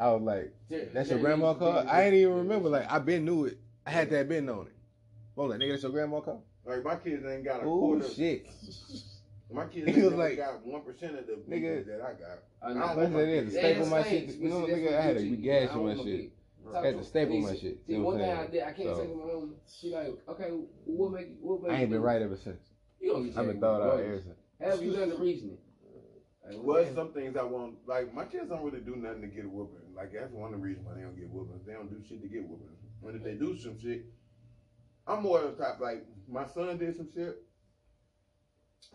I was like, that's your grandma car? I ain't even remember. Like, I been knew it. I had that been on it. Well, like, nigga, that's your grandma car? Like, my kids ain't got a Ooh, quarter. shit. My kids he was like, got one percent of the nigga that I got. I, I don't know. That to staple my shit. You know, nigga, I had to regas my shit. I had to staple my shit. See, one thing I did, I can't say to my mom. She like, okay, what make what make? I ain't been right ever since. You don't get I've been thought out ever since. Have you done the reasoning? Like, well, some things I want. Like my kids don't really do nothing to get a whooping. Like that's one of the reasons why they don't get whoopings. They don't do shit to get whoopings. And if they do some shit, I'm more of the type. Like my son did some shit.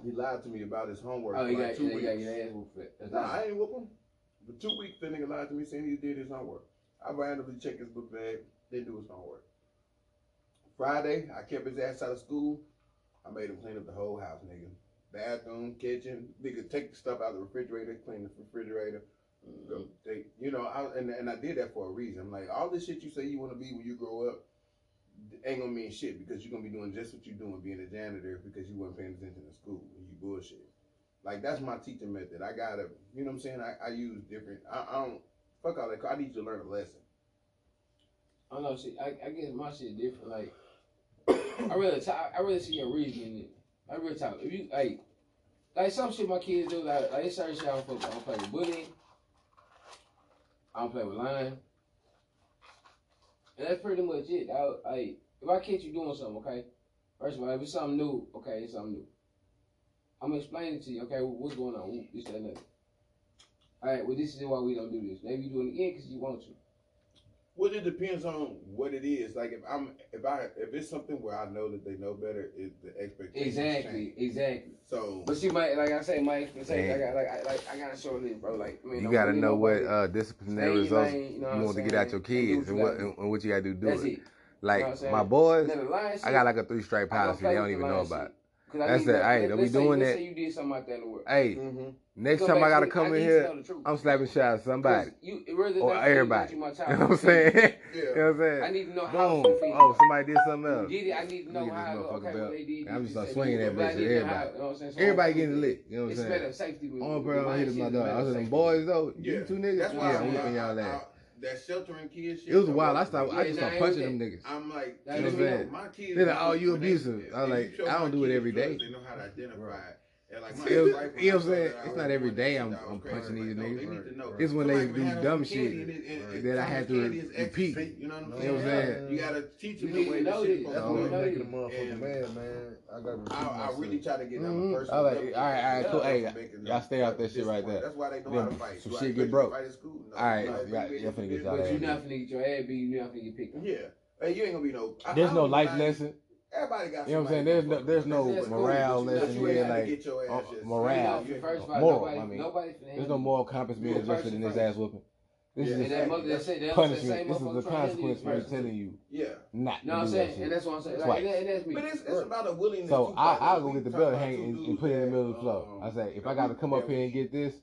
He lied to me about his homework. Oh, he got, two yeah, weeks. Yeah, yeah. Nah, I ain't whoop him. For two weeks, that nigga lied to me saying he did his homework. I randomly check his book bag. Didn't do his homework. Friday, I kept his ass out of school. I made him clean up the whole house, nigga. Bathroom, kitchen, nigga, take the stuff out of the refrigerator, clean the refrigerator. Go you know, I, and and I did that for a reason. I'm like, all this shit you say you want to be when you grow up, ain't gonna mean shit because you're gonna be doing just what you're doing, being a janitor because you weren't paying attention to school and you bullshit. Like that's my teaching method. I gotta, you know what I'm saying? I, I use different. I, I don't fuck all that. I need you to learn a lesson. I know. See, I, I guess my shit different. Like I really, t- I really see your reasoning. I really talk. If you like, like some shit my kids do, like, like certain shit I don't, I don't play with bullying. I don't play with lying. And that's pretty much it. I, I, if I catch you doing something, okay, first of all, if it's something new, okay, it's something new. I'm gonna explain it to you, okay, what's going on, this, that, and that. All right, well, this is why we don't do this. Maybe you do it again because you want to. Well, it depends on what it is. Like if I'm, if I, if it's something where I know that they know better, it, the expectation. Exactly, change. exactly. So, but she might, like I say, my expectation. I got, like, I, like, I gotta show this, bro. Like, I mean, you gotta know what uh, disciplinary results lane, you, know you want to get out your kids, and what, and what you gotta do. Do That's it. it. Like you know my boys, I got like a three stripe policy. They don't even know about. It. That's it. Hey, don't be doing that. you did something like that in the world. Hey, mm-hmm. next time I gotta come in here, I'm slapping shots at somebody. You, or everybody. You know what I'm saying? yeah. you know what I'm saying? I need to know how Boom. Oh, somebody did something else. Get it? I need to know how. Okay, what they did. I'm just start swinging that bitch at everybody. Everybody getting lit. You know what I'm saying? It's better safety. Only person I hit my dog. I was them boys though. You two niggas. Yeah, I'm whipping y'all that that sheltering kids shit. It was wild. I started. Yeah, I just started punching them niggas. I'm like, you know what I'm saying? My kids. They're like, oh, you abusive. I was like, I don't do it every day. They know how to identify it. Like it was, you know what I'm saying? It's not every day I'm, I'm punching these niggas. It's when they do dumb shit that I had to repeat. You know what I'm saying? You gotta teach them the way this shit That's what making a motherfucking mad, man. I gotta I really try to get them mm-hmm. a person. I like, all right, all right, cool. Hey, y'all stay out that shit right there. That's why they know how to fight. Some shit get broke. All right, y'all finna get y'all But you're not finna get your ass beat. You're not finna get picked. Yeah. Hey, you ain't gonna be no. There's no life lesson. Everybody got. You know what I'm saying? There's no, there's no morale lesson here, like uh, morale, moral. I mean, there's no moral compass being adjusted in this ass whooping. This yeah, is that mother, that say, that punishment. This is the consequence for telling you. Yeah. Not. No, I'm saying, and that's what I'm saying. Like, and that's me. But it's, it's about a willingness. So I, I'll go get the belt hang and, and put it in the middle of the floor. Um, I say, if I got to come up here and get this,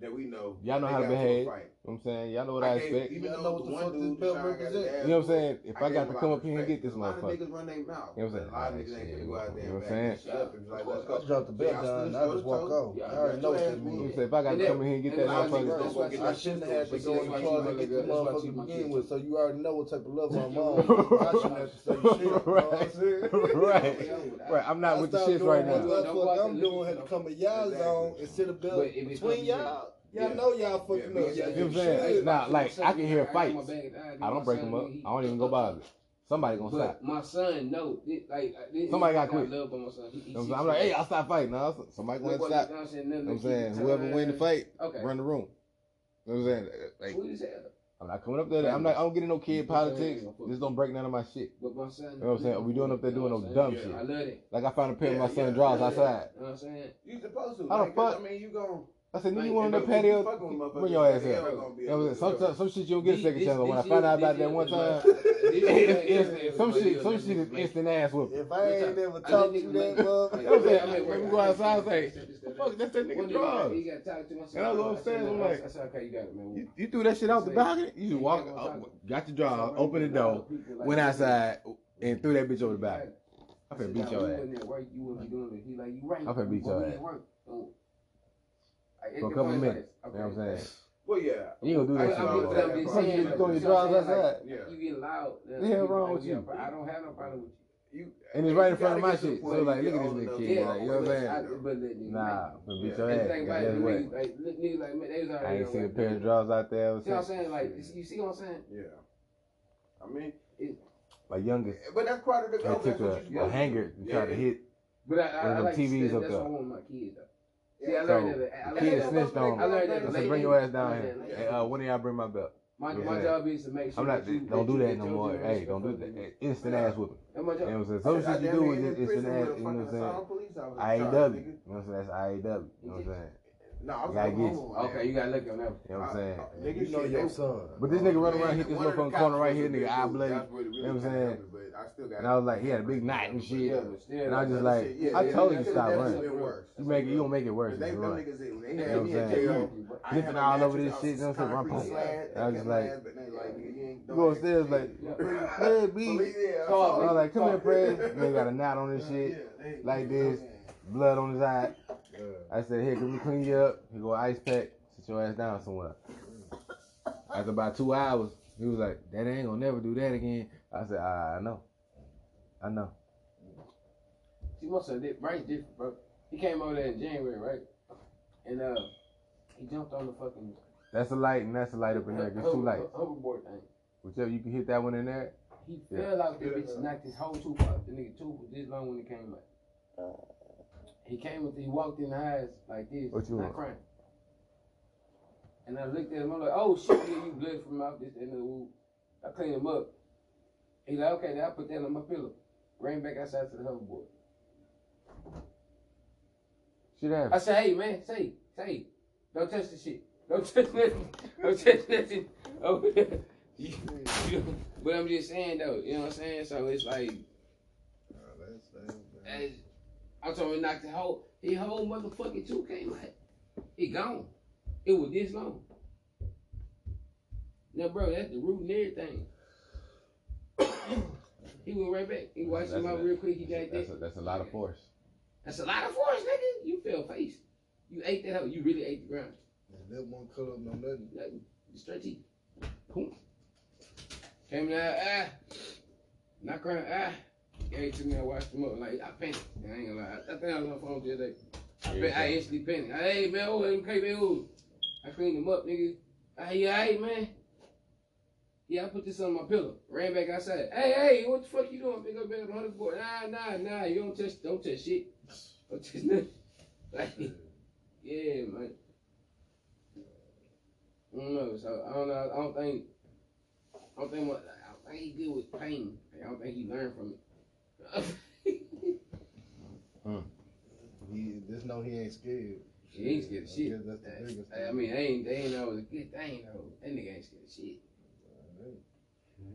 that we know. Y'all know how to behave. You know what I'm saying? Y'all know what I, I expect. Even know what the fuck this belt represent. You know what I'm saying? If I, I got to come up here and get this motherfucker. niggas run their mouth. You know what I'm saying? A lot of niggas ain't gonna go out there You know what I'm saying? I drop the belt down I just walk off. I already know what that means. If I got to come in here and get that motherfucker. I shouldn't have to go in the closet and get the motherfucker to begin with, so you already know what type of love I'm on. I shouldn't have to say shit. Right. Right. I'm not with the shit right now. What the fuck I'm doing had to come in y'all zone and sit a belt between y'all. Y'all yeah. know y'all fucking yeah, up. Yeah, you know what I'm saying? Nah, like I can hear fights. I don't break them up. I don't even go bother. Somebody gonna stop. My son, no, like somebody got quit. Love my son. He, he I'm like, hey, I'll stop fighting. No, somebody gonna stop. You know what I'm saying? Whoever win the fight, run the room. You know what I'm saying? Like, I'm not coming up there. I'm not. I don't get in no kid politics. Just don't break none of my shit. But my son, you know what I'm saying? Are We doing up there doing no dumb shit. I love it. Like I found a pair of my son draws outside. You know what I'm saying? You supposed to. How the fuck? I mean, you going I said, nigga, you want on the patio? Bring your ass here. You know some, some shit you don't get a second chance. When I found out about that one time, some shit, some shit is instant ass whooping. If I ain't never talked to that motherfucker, you know what I'm saying? When we go outside, I say, fuck, that's that nigga drugs. And I go upstairs, I'm like, you, got it, man. you threw that shit out the balcony? You just walk, got uh, your draw, open the door, went outside, and threw that bitch over the balcony. I'm finna beat your ass. I'm finna beat your ass for a couple minutes. Okay. You know what I'm saying? Well, yeah. You ain't gonna do that I, shit. I'm, I'm just saying. You throwing your drawers outside. Like, yeah. You get loud. The hell wrong with you? I don't have no problem with you. You, and it's right in front of my shit. So like, look at this little kid. Like, you know what I'm saying? Nah, but beat your ass. Guess what? I ain't seen a pair of drawers out there. See what I'm saying? Like, you see what I'm saying? Yeah. I mean, my youngest. Eh, but that's part of the. I took a, a hanger and tried to hit. But I, I, I like TVs up there. That's what I want my kids though. See, I learned so, that. I learned kid snitched on I learned that. I said, bring your ass down here. Hey, uh, when do y'all bring my belt? My, my job is to make sure. I'm not. don't do that no more. Hey, don't do that. Instant ass whooping. You know what I'm saying? Some shit you do is instant ass. You know what I'm saying? IAW. You know what I'm saying? That's IAW. You know what I'm saying? No, I was gotta get you. Okay, you gotta look on that. You know what I'm saying? Nigga, you know your son. But this nigga run around, hit this motherfucking corner right here, nigga, eye bloody. You know what I'm saying? And I was like, he had a big knot and shit. And I was just like, I told you to stop running. You make it, you gonna make it worse. You know what I'm saying? Flipping all over this shit, you know what I'm saying? I was just like, you go upstairs like, Fred B. I was like, come here, Fred. Nigga got a knot on this shit, like this, blood on his eye. I said, here, can we clean you up? He go ice pack, sit your ass down somewhere. After about two hours, he was like, "That ain't gonna never do that again. I said, I, I know. I know. See, my did Bryce different, bro. He came over there in January, right? And uh, he jumped on the fucking. That's a light, and that's a light up in there. There's two lights. Hoverboard thing. Whichever you can hit that one in there. He yeah. fell out there, bitch, knocked his whole tooth out. The nigga tooth was this long when he came out. He came with, he walked in the eyes like this, what you not want? crying. And I looked at him, I'm like, oh shit, yeah, you blood from out this, and the woo. I cleaned him up. He like, okay, now I put that on my pillow. Ran back outside to the hoverboard. Shit happens. I said, hey man, say, say, don't touch the shit. Don't touch nothing. don't touch nothing oh, over there. but I'm just saying though, you know what I'm saying? So it's like, oh, that's, that's, I'm talking knock the whole, the whole motherfucking two came like, it gone. It was this long. Now, bro, that's the root and everything. he went right back. He watched him out real quick. He got that's that. A, that's a lot of force. That's a lot of force, nigga. You fell face. You ate that out. You really ate the ground. And that one cut up no nothing. Nothing. Straight teeth. Boom. Came out, ah. Not crying, ah. It to me. I watched him up. Like, I panicked. I ain't gonna lie. I think I was on the phone the other day. I, yeah, I instantly panicked. Hey, man, oh, okay, man, oh. I cleaned him up, nigga. Hey, hey, man. Yeah, I put this on my pillow. Ran back outside. Hey, hey, what the fuck you doing? Pick up back on the board. Nah, nah, nah. You don't touch, don't touch shit. Don't touch nothing. Like, yeah, man. I don't know. So I don't know. I don't think. I don't think. What, I don't think he good with pain. I don't think he learned from it. Hmm. He just know he ain't scared. He ain't scared of shit. That's the biggest thing. I mean, they ain't they ain't know it was a good thing though. That nigga ain't scared of shit.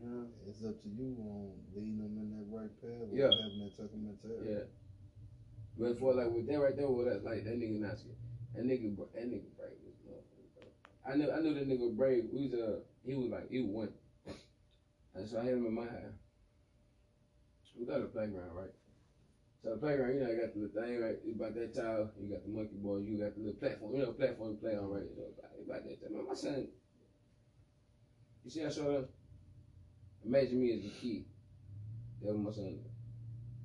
Yeah. It's up to you on leading them in that right path or yeah. having that tuck them Yeah. But for like with that right there, with that like that nigga not scared. That nigga, that nigga brave. I knew I knew that nigga brave. We was uh he was like he was one. And so I had him in my house. We got a playground, right? So the playground, you know, you got the thing, right? About that tile, you got the monkey ball, you got the little platform, you know, platform you play on, right? So about that time. My son, you see I showed up? Imagine me as a kid. That was my son.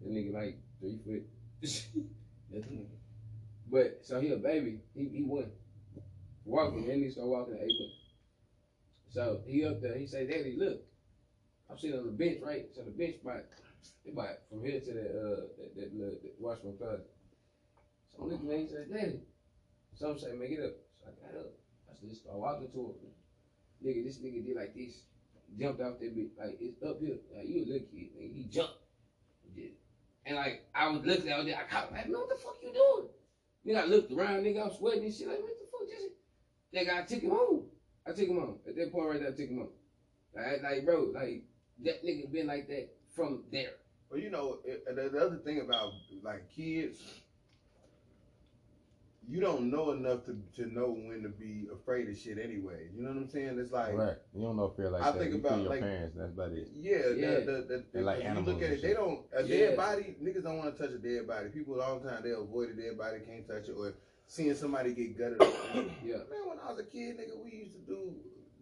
That nigga like three foot. That's nigga. But so he a baby. He he won. Walking, and he start walking at eight months. So he up there, he say, Daddy, look. I'm sitting on the bench, right? So the bench spot, about from here to the uh that, that, that, that washroom closet. So I'm looking at him, he said, Daddy. So I'm saying, make it up. So I got up. I said, just start walking to him. nigga, this nigga did like this, jumped off that bitch, like it's up here. Like you a little kid, nigga. He jumped. And like I was looking at it, I caught him like, man, what the fuck you doing? Nigga, I looked around, nigga, I'm sweating and shit. Like, what the fuck, just nigga, I took him home. I took him home. At that point right there, I took him home. Like, like bro, like that nigga been like that from there. Well, you know, the, the other thing about like kids, you don't know enough to, to know when to be afraid of shit anyway. You know what I'm saying? It's like right. You don't know fear like I that. think you about your like parents. That's about it. Yeah, yeah. The, the, the, like you look at it, they don't a yeah. dead body. Niggas don't want to touch a dead body. People all the time they avoid a dead body, can't touch it, or seeing somebody get gutted. yeah, man. When I was a kid, nigga, we used to do.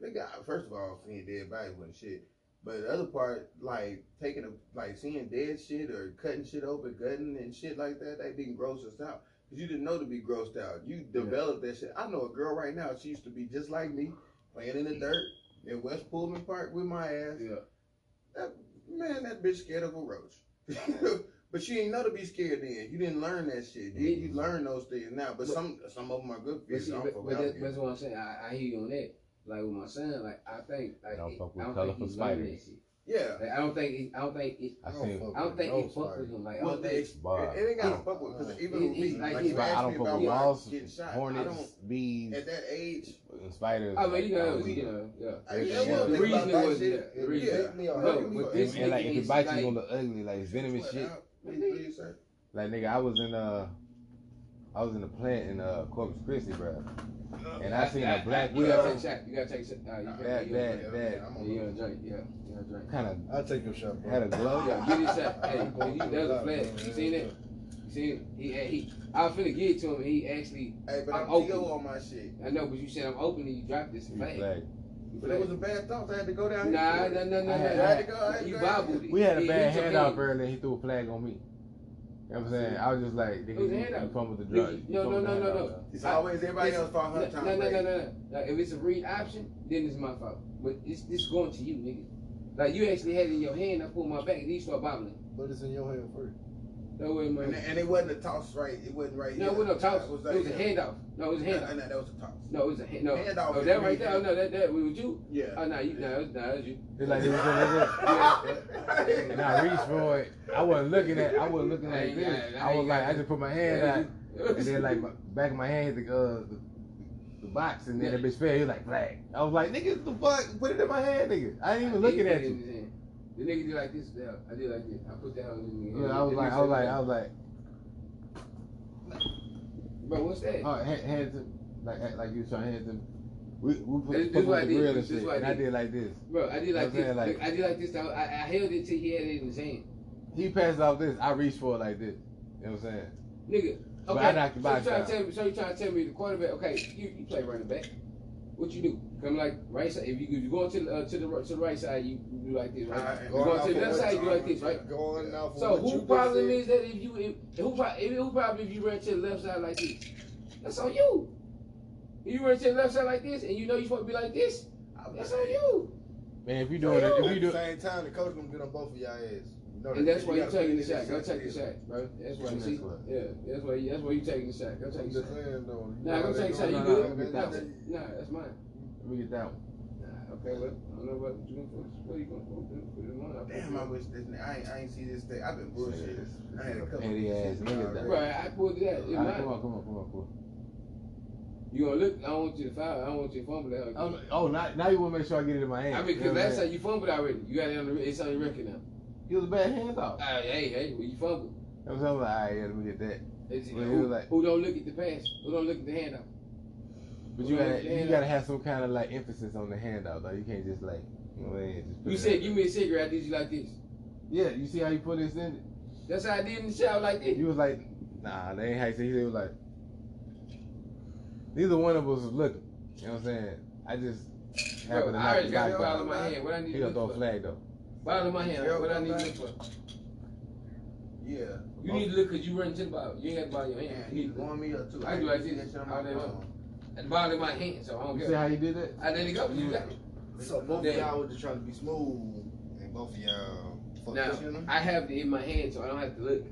Nigga, first of all, seeing dead bodies wasn't shit. But the other part, like taking a like seeing dead shit or cutting shit open, gutting and shit like that, that didn't gross us out. Cause you didn't know to be grossed out. You developed yeah. that shit. I know a girl right now. She used to be just like me, playing in the dirt in West Pullman Park with my ass. Yeah. That, man, that bitch scared of a roach. but she ain't know to be scared then. You didn't learn that shit. You, you learn those things now. But, but some some of them are good. But, see, but, but that's what I'm saying. I, I hear you on that. Like with my son, like I think like I don't fuck with I don't colorful think spiders. Yeah, like, I don't think he, I don't think it, I, don't, I don't think he fuck with him. Like I don't think it, it ain't gotta fuck with because even with me, like, like I don't fuck with wasps, hornets, bees. At that age, spiders. I mean, you know, you know, yeah. The reason was the reason. No, and like if it bites you, gonna look ugly, like venomous shit. Like nigga, I was in uh, I was in the plant in uh Corpus Christi, bro. And I seen a black. You gotta take a shot. You gotta take a shot. Uh, you that that that. You gotta drink. Yeah. Kind of. I'll take your shot. Bro. Had a glow. Yeah, get his shot. Hey, he, that was a flash. You seen it? You seen it? He, he, I was finna get it to him. he actually. Hey, but I'm, I'm open on my shit. I know, but you said I'm open and you dropped this flag. flag. But it was a bad thought. I had to go down. Nah, no, no, no, no. I had to go. You bobbled it. We had a bad handoff earlier. He threw a flag on me. You know what I'm saying? I was just like, nigga, you, you fumbled the drug. No, no, no, no, no. It's always everybody else fault. No, no, no, no, no, no. If it's a read option, then it's my fault. But it's this going to you, nigga. Like you actually had it in your hand. I pulled my back. and you start bobbling. But it's in your hand first. No, it and, and it wasn't a toss, right? It wasn't right. No, here. it wasn't a toss. It was, like, it was a handoff. No, it was a handoff. No, no, that was a toss. No, it was a hand, no. handoff. Oh, that right there. Oh, no, that that was you. Yeah. Oh no, you no, no, that was you. It's like it was like And I reached for it. I wasn't looking at. I wasn't looking at this. I was like, I just put my hand out, and then like back of my hand the uh the, the box, and then the bitch fell. He was like flag. I was like, nigga, the fuck, put it in my hand, nigga. I ain't even looking at you. The nigga do like this. Yeah, I did like this. I put that on the Yeah, I was like, I was like, I was like. Bro, what's that? Oh, hand, hand like, like you was trying to hand to. We we put, this, put this the grill and shit, and I did like this. Bro, I did like this. Like, I did like this. I, I held it till he had it in his hand. He passed off this. I reached for it like this. You know what I'm saying? Nigga. Okay. But I knocked so you trying to tell me? So you trying to tell me the quarterback? Okay, you, you play running back. What you do? Come like right side. If you if you go to the uh, to the to the right side, you, do like this, right? right you go to the left side, you do like this, right? Going now. So who problem is that if you if, who if, who problem if you run to the left side like this? That's on you. If you run to the left side like this, and you know you're supposed to be like this, that's on you. Man, if you doing it, if you do at the same time, the coach gonna get on both of y'all ass. No, and that's why you taking the shot. Go take the shot, bro. That's why you see. Yeah, that's why. That's why you taking the shot. Go take the shot. Nah, go take the shot. You good? Nah, that's mine. Let me get that one. Okay, well, I don't know what you gonna put. What you gonna put? Put it on. Damn, I wish this. I ain't, I ain't see this thing. I've been bullshitting. I had a couple. Petty ass nigga. Right, I pulled it out. Right, come on, come on, come on, come on. You gonna look? I don't want you to foul. I don't want you to fumble that. Oh, oh, now, now you want to make sure I get it in my hand. I mean, because last time you fumbled already. You got it on the. It's on your record now. It was a bad handoff. Uh, hey, hey, when you fumble. I was like, all right, yeah, let me get that. Who, like, who don't look at the pass? Who don't look at the handoff? But you gotta, you gotta have some kind of like emphasis on the handout, though. You can't just like, you know, just You said, give me a cigarette. I did you like this. Yeah, you see how you put this in? That's how I did in the shower like this. You was like, nah, they ain't how you say. He was like, neither one of us was looking. You know what I'm saying? I just happened to I already got the my hand. What I need he to gonna throw a flag though. Ball of my hand. What I need to look for? Yeah. You need to look because you run to the ball. You ain't got the ball in your hand. Yeah, he's going me up too. I do like this. I know. And the bottom of my hand, so I don't you care. See how you did that? I let it go. You got it. So both of y'all were just trying to be smooth, and both of y'all. Now I have it in my hand, so I don't have to look.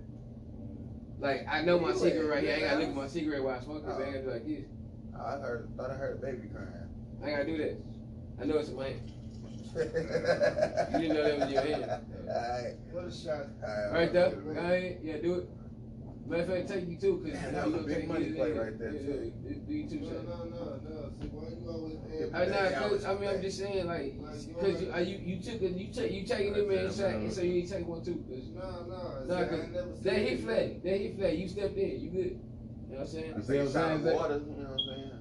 Like I know my cigarette right here. I ain't gotta look at my cigarette while I smoke. Cause I ain't gotta do like this. Oh, I heard, thought I heard a baby crying. I ain't gotta do that. I know it's a man. you didn't know that was your hand. Alright. What a shot. All right, though. Go ahead. Yeah, do it. Matter of fact, take you too, cause Man, that was a big money play right there yeah, too. Yeah, do you two No, shots. no, no, no. See, why you always I know, cause I mean, I'm just saying, like, cause you, you, you took a, you take, you taking them in shot, and so you need to take one too. Cause, No, no. nah, see, cause that seen hit it. flag, that hit flag, you stepped in, you good. You know what I'm saying? You see what I'm saying? Water, you know what I'm saying?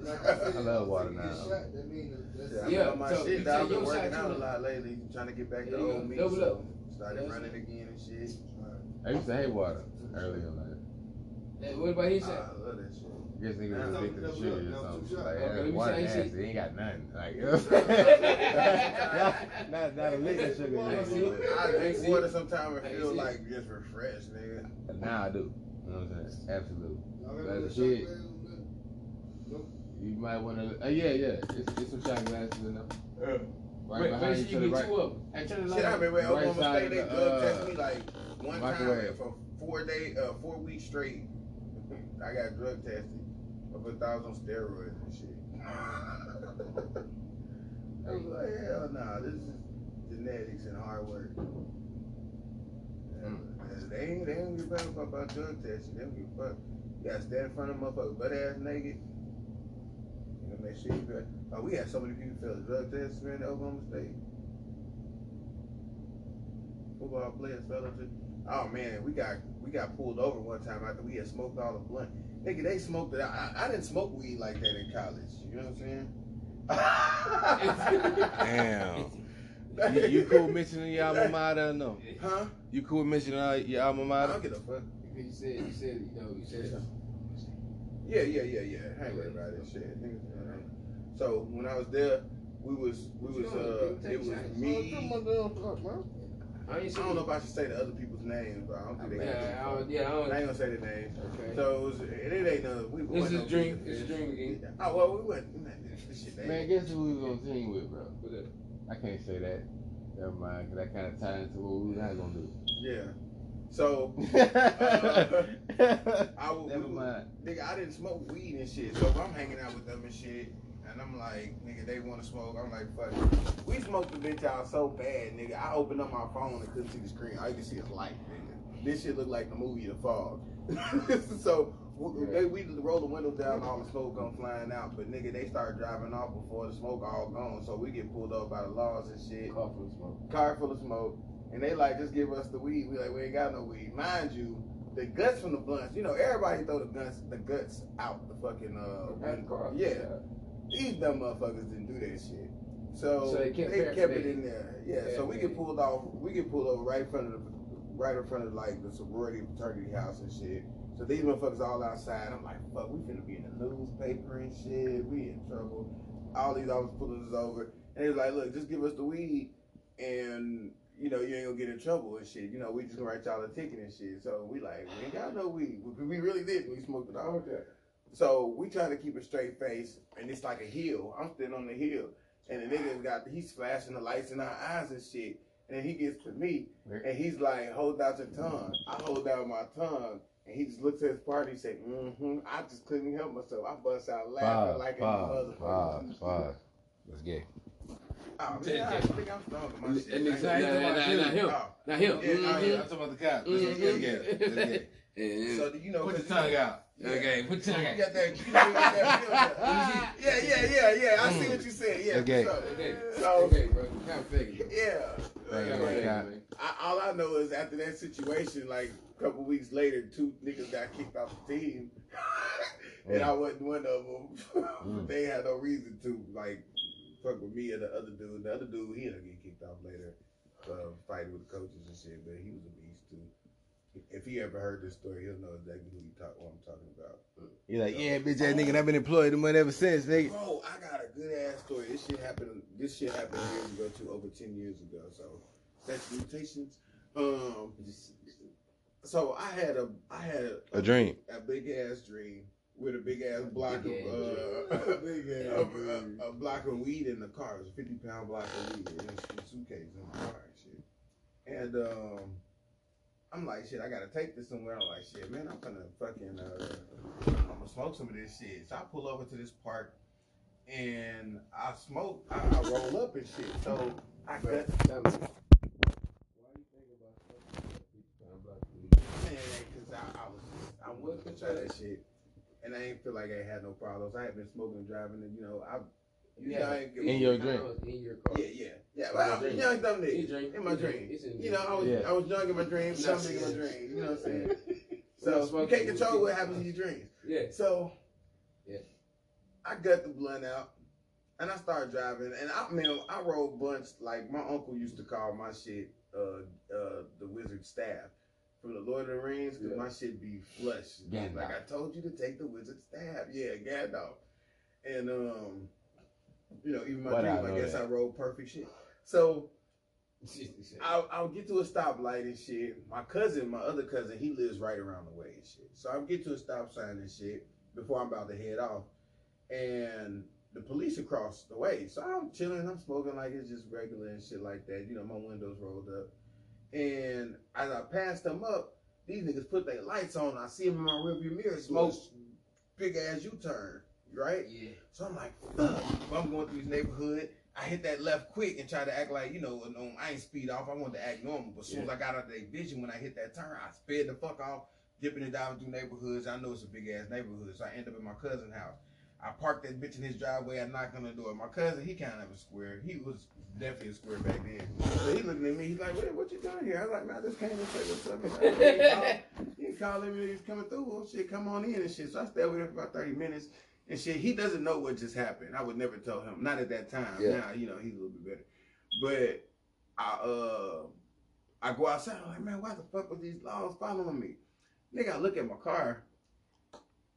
I love water now. that mean that- Yeah, that's- Yeah, yeah, my so you shit. I've been working out a lot lately, trying to get back to There old me. Double so up. started running again and shit. I used to hate water early in life. Hey, what about his shot? I love that shit. I guess niggas was addicted to sugar or something. Like, Okay, let yeah, me water say acid, shit. ain't got nothing. Like, you know what I'm saying? not, not a lick of sugar. Hey, in see? it. I drink water sometimes and feel like just refreshed, nigga. Now I do. You know what I'm saying? Absolutely. Y'all But the shit, glasses in there? Nope. You might want to. Uh, yeah, yeah. It's, it's some shot glasses in there. Right Wait, make behind sure you to you the get right. two of them. Hey, turn the Shit, I light on. remember at Right Oklahoma side State, they of the, drug uh, tested me like one microwave. time for four day, uh, four weeks straight. I got drug tested. But I was on steroids and shit. I was like, hell nah, this is genetics and hard work. Mm. They ain't, they don't give a fuck about drug testing. They don't give a fuck. You gotta stand in front of motherfuckers butt ass naked. You make sure you good. Oh, we had so many people fail the drug test man, at Oklahoma State. Football players fell into. Oh man, we got we got pulled over one time after we had smoked all the blunt. Nigga, they smoked it. I, I, I didn't smoke weed like that in college. You know what I'm saying? Damn. you, you cool mentioning your alma mater or no? Huh? You cool mentioning uh, your alma I mater? don't give a fuck. Because you said, you said, you know, you said. Yeah, yeah, yeah, yeah. I ain't worried about it. Shit. Niggas, So when I was there, we was we was uh it was me. I ain't I don't know if I should say the other people's names, but I don't think they. Yeah, I don't, yeah, I I don't. ain't gonna say the names. Okay. So it, was, it, it ain't no. We, we This wasn't is no dream- big this is fish. again. Oh well, we went. Man, this. Man, guess who we was on team with, bro? What's that? I can't say that. Never mind, because that kind of ties into what we was not going to do. Yeah. So I would. Never we, mind. Nigga, I didn't smoke weed and shit. So if I'm hanging out with them and shit, and I'm like, nigga, they want to smoke. I'm like, fuck. it. We smoked the bitch out so bad, nigga. I opened up my phone and couldn't see the screen. All you could see is light, nigga. This shit looked like the movie The Fog. so they, we roll the windows down, all the smoke come flying out. But nigga, they start driving off before the smoke all gone. So we get pulled up by the laws and shit Car full of smoke. car full of smoke, and they like just give us the weed. We like we ain't got no weed. Mind you, the guts from the blunts. You know everybody throw the guts the guts out the fucking uh the car. yeah. These dumb motherfuckers didn't do that shit. So, So they kept kept it in there. Yeah. So we Paraphernalia. get pulled off. We get pulled over right in front of the right in front of like the sorority fraternity house and shit. So these motherfuckers all outside. I'm like, fuck, we finna be in the newspaper and shit. We in trouble. All these officers pulling us over. And they was like, look, just give us the weed and you know, you ain't gonna get in trouble and shit. You know, we just gonna write y'all a ticket and shit. So we like, we ain't got no weed. We, we really did. We smoked it all. Oh, okay. So we trying to keep a straight face, and it's like a hill. I'm standing on the hill, and the nigga got he's flashing the lights in our eyes and shit. And then he gets to me, and he's like, "Hold out your tongue." I hold out my tongue, and he just looks at his partner. He said, "Mm-hmm." I just couldn't help myself. I bust out laughing Five, like a motherfucker. five, five. Let's get. Oh, man, I think I'm strong. with My And shit. nigga, I ain't nah, nah, talking nah, about nah, you. him. Oh. Now him. Yeah, oh, yeah. I'm talking about the cop. Let's, let's get it. Let's get it. Mhm. So do you know? Put 'cause your tongue out. Okay, put You out. got that? You got that yeah, yeah, yeah, yeah. I see what you said. Yeah. Okay. So, Okay. so Okay, bro. Kind of fake. yeah. Thank you, Kinda man. fake, Cop. man. I, all I know is after that situation, like a couple weeks later, two niggas got kicked off the team, and I wasn't one of them. Mm. they had no reason to like fuck with me or the other dude. The other dude, he ended up getting kicked off later, uh, fighting with the coaches and shit. But he was a beast too. If he ever heard this story, he'll know exactly who he talk, what I'm talking about. You're like, yeah, bitch ass nigga, I've been employed the money ever since, nigga. Bro, I got a good ass story. This shit happened. This shit happened years ago too, over ten years ago. So, statute of limitations. Um, so I had a, I had a, A dream. a big ass dream with a big ass block Big of, ass uh, Big ass a, a, a block of weed in the car. It was a fifty pound block of weed in a suitcase in the car and shit. And um, I'm like, shit, I gotta take this somewhere. I'm like, shit, man, I'm gonna fucking, uh, I'm gonna smoke some of this shit. So I pull over to this park, and I smoke, I, I roll up and shit. So I got. cut. I, I was, I wanted to try that shit, and I ain't feel like I had no problems. I had been smoking and driving, and you know, I you yeah, in your dream. In your car. Yeah, yeah, yeah. Well, I was young, dumb nigga. In my dream. You know, I was, yeah. I was young in my dreams, dumb nigga in my dreams. You know what I'm saying? so you can't control what happens in your dreams. Yeah. So, yeah, I got the blunt out, and I started driving, and I mean, I rode bunch like my uncle used to call my shit uh, uh, the wizard staff from the Lord of the Rings because yeah. my shit be flush. Gandalf. Like I told you to take the wizard staff. Yeah, Gandalf. And um, you know, even my what dream, I, I guess that. I rode perfect shit. So I'll, I'll, get to a stoplight and shit. My cousin, my other cousin, he lives right around the way and shit. So I'll get to a stop sign and shit before I'm about to head off. And the police across the way. So I'm chilling, I'm smoking like it's just regular and shit like that. You know, my windows rolled up. And as I passed them up, these niggas put their lights on. I see them in my rearview mirror, smoke big ass U turn right? Yeah. So I'm like, fuck. But i'm going through this neighborhood. I hit that left quick and try to act like, you know, um, I ain't speed off. I wanted to act normal. But as soon as I got out of their vision, when I hit that turn, I sped the fuck off, dipping and diving through neighborhoods. I know it's a big ass neighborhood. So I end up in my cousin's house. I parked that bitch in his driveway. I knocked on the door. My cousin, he kind of a square. He was definitely a square back then. So he looking at me. He's like, "What? What you doing here?" I was like, "Man, I just came to say what's up." He ain't calling me. He's coming through. Well, shit, come on in and shit. So I stayed with him for about thirty minutes and shit. He doesn't know what just happened. I would never tell him. Not at that time. Yeah. Now, you know, he's a little bit better. But I uh I go outside, I'm like, man, why the fuck was these laws following me? Nigga, I look at my car.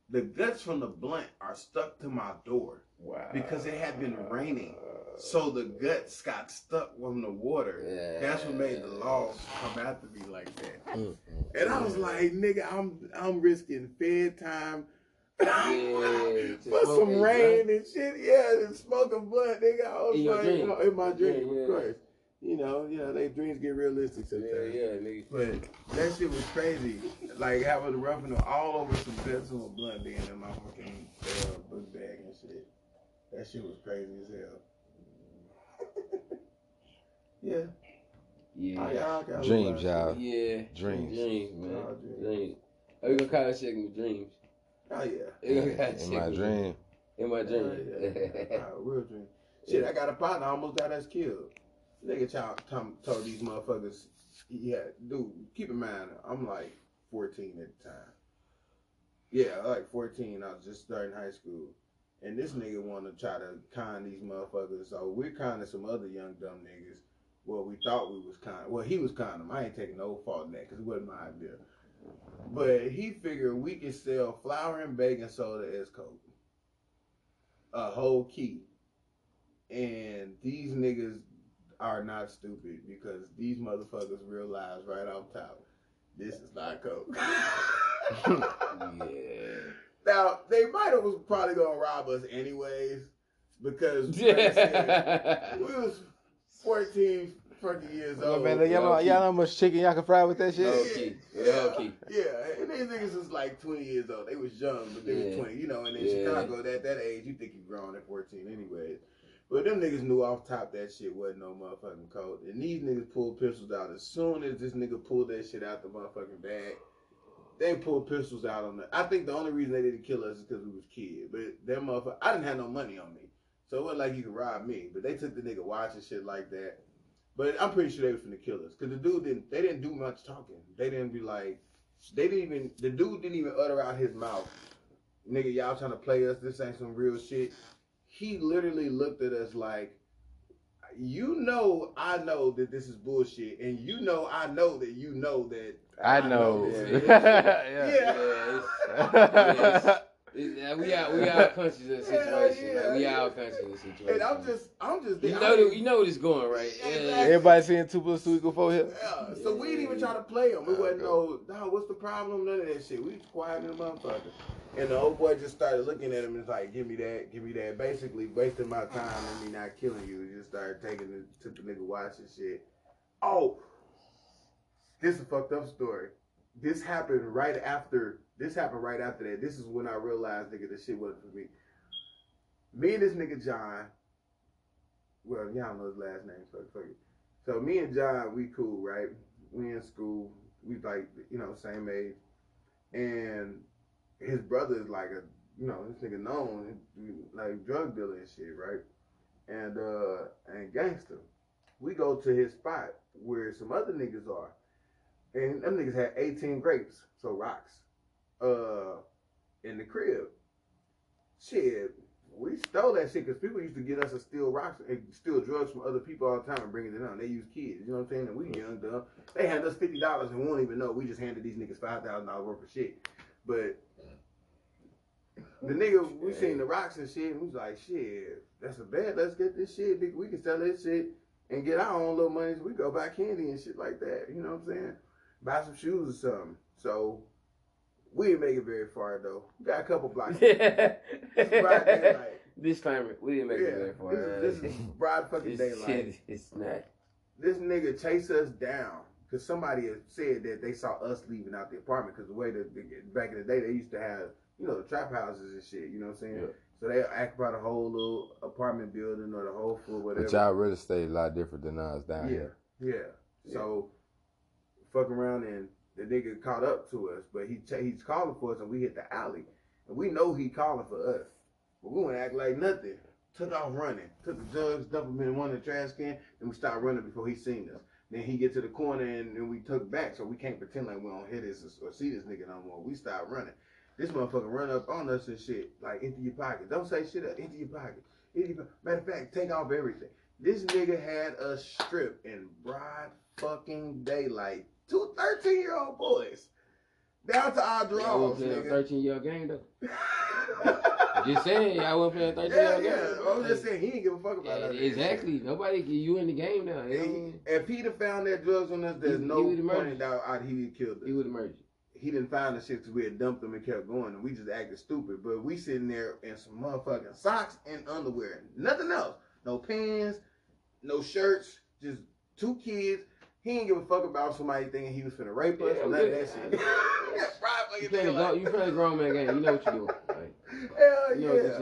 The guts from the blunt are stuck to my door. Wow. Because it had been raining. So the guts got stuck from the water. Yeah. That's what made the laws come after me like that. Mm-hmm. And I was like, nigga, I'm I'm risking fed time, yeah, for some rain and shit. Yeah, and smoking blunt, nigga. I was in like, you in my dream, yeah, yeah. of course. You know, yeah, they dreams get realistic sometimes. Yeah, yeah, nigga. But that shit was crazy. like having the roughing all over some bits of blunt being in my fucking uh, book bag and shit. That shit was crazy as hell. yeah. Yeah. I, dreams, y'all. Yeah. Dreams. Dreams, man. Dreams. dreams. Are we gonna call it second dreams? Oh yeah. In my dream. In my dream. Oh, yeah. real dream. Shit, I got a partner almost got us killed. Nigga child told these motherfuckers, yeah, dude, keep in mind, I'm like 14 at the time. Yeah, like 14. I was just starting high school. And this nigga want to try to con these motherfuckers. So we're conning some other young dumb niggas. Well, we thought we was con. Well, he was conning them. I ain't taking no fault in that because it wasn't my idea. But he figured we could sell flour and baking soda as coke. A whole key. And these niggas are not stupid because these motherfuckers realize right off top, this is not coke. yeah. Now they might have was probably gonna rob us anyways because said, we was 14, fucking years old. Oh, man, y'all, know, y'all know how much chicken y'all can fry with that shit? Okay. Yeah, okay. yeah. And these niggas was like 20 years old. They was young, but they yeah. was 20. You know, and in yeah. Chicago, at that age, you think you grown at 14 anyways. But them niggas knew off top that shit wasn't no motherfucking code. And these niggas pulled pistols out as soon as this nigga pulled that shit out the motherfucking bag. They pulled pistols out on the. I think the only reason they didn't kill us is because we was kids. But them motherfucker, I didn't have no money on me, so it wasn't like you could rob me. But they took the nigga watch and shit like that. But I'm pretty sure they was finna kill us. Cause the dude didn't they didn't do much talking. They didn't be like they didn't even the dude didn't even utter out his mouth. Nigga, y'all trying to play us, this ain't some real shit. He literally looked at us like you know I know that this is bullshit, and you know I know that you know that I, I know. know yeah. yeah. yeah. yeah yeah, we out we out conscious of the situation. Yeah, like, we out conscious of the situation. And I'm just I'm just you know the, you know what it's going right. Yeah, exactly. Everybody seeing two plus two equal four here. Yeah. So we didn't even try to play them. We wasn't no no what's the problem? None of that shit. We was quiet in the motherfucker. And the old boy just started looking at him and was like, "Give me that, give me that." Basically, wasting my time and me not killing you. He just started taking the took the nigga watch and shit. Oh, this is a fucked up story. This happened right after this happened right after that. This is when I realized, nigga, this shit wasn't for me. Me and this nigga John. Well, y'all know his last name, so fuck it. So me and John, we cool, right? We in school. We like, you know, same age. And his brother is like a, you know, this nigga known, like drug dealer and shit, right? And uh and gangster. We go to his spot where some other niggas are. And them niggas had 18 grapes, so rocks, uh, in the crib. Shit, we stole that shit because people used to get us to steal rocks and steal drugs from other people all the time and bring it down. They use kids, you know what I'm saying? And we young dumb. They hand us fifty dollars and won't even know. We just handed these niggas five thousand dollars worth of shit. But the nigga, we seen the rocks and shit, and we was like, shit, that's a bad. Let's get this shit. Nigga. We can sell this shit and get our own little money. So we go buy candy and shit like that. You know what I'm saying? Buy some shoes or something. So we didn't make it very far though. We got a couple blocks. Yeah. broad daylight. Disclaimer: We didn't make yeah. it very far. This, this is broad fucking this daylight. Shit, it's not. This nigga chased us down because somebody had said that they saw us leaving out the apartment because the way that back in the day they used to have you know the trap houses and shit. You know what I'm saying? Yeah. So they act about a whole little apartment building or the whole floor, whatever. But y'all real estate a lot different than us down here. yeah. here. Yeah. So fuck around and the nigga caught up to us, but he he's calling for us, and we hit the alley, and we know he calling for us, but we to act like nothing. Took off running, took the drugs, dumped them in one of the trash can, and we started running before he seen us. Then he get to the corner, and, we took back, so we can't pretend like we don't hear this or, see this nigga no more. We start running. This motherfucker run up on us and shit, like into your pocket. Don't say shit up, into your pocket. Into your, matter of fact, take off everything. This nigga had us stripped in broad fucking daylight two 13 year old boys down to our draws. Yeah, 13 year old game though. just saying, y'all wasn't playing 13 year old game. Yeah, I'm just saying he didn't give a fuck about yeah, that. Exactly. Nobody, you in the game now. You if he'd have found that drugs on us, there's he, no he point in doubt he killed us. He would have murdered He didn't find the shit because we had dumped them and kept going, and we just acted stupid. But we sitting there in some motherfucking socks and underwear, nothing else. No pants, no shirts, just two kids he didn't give a fuck about somebody thinking he was finna rape us yeah, or none of that shit. you playing, a, you playing a grown man game. You know what you're doing. Like, Hell you know yeah.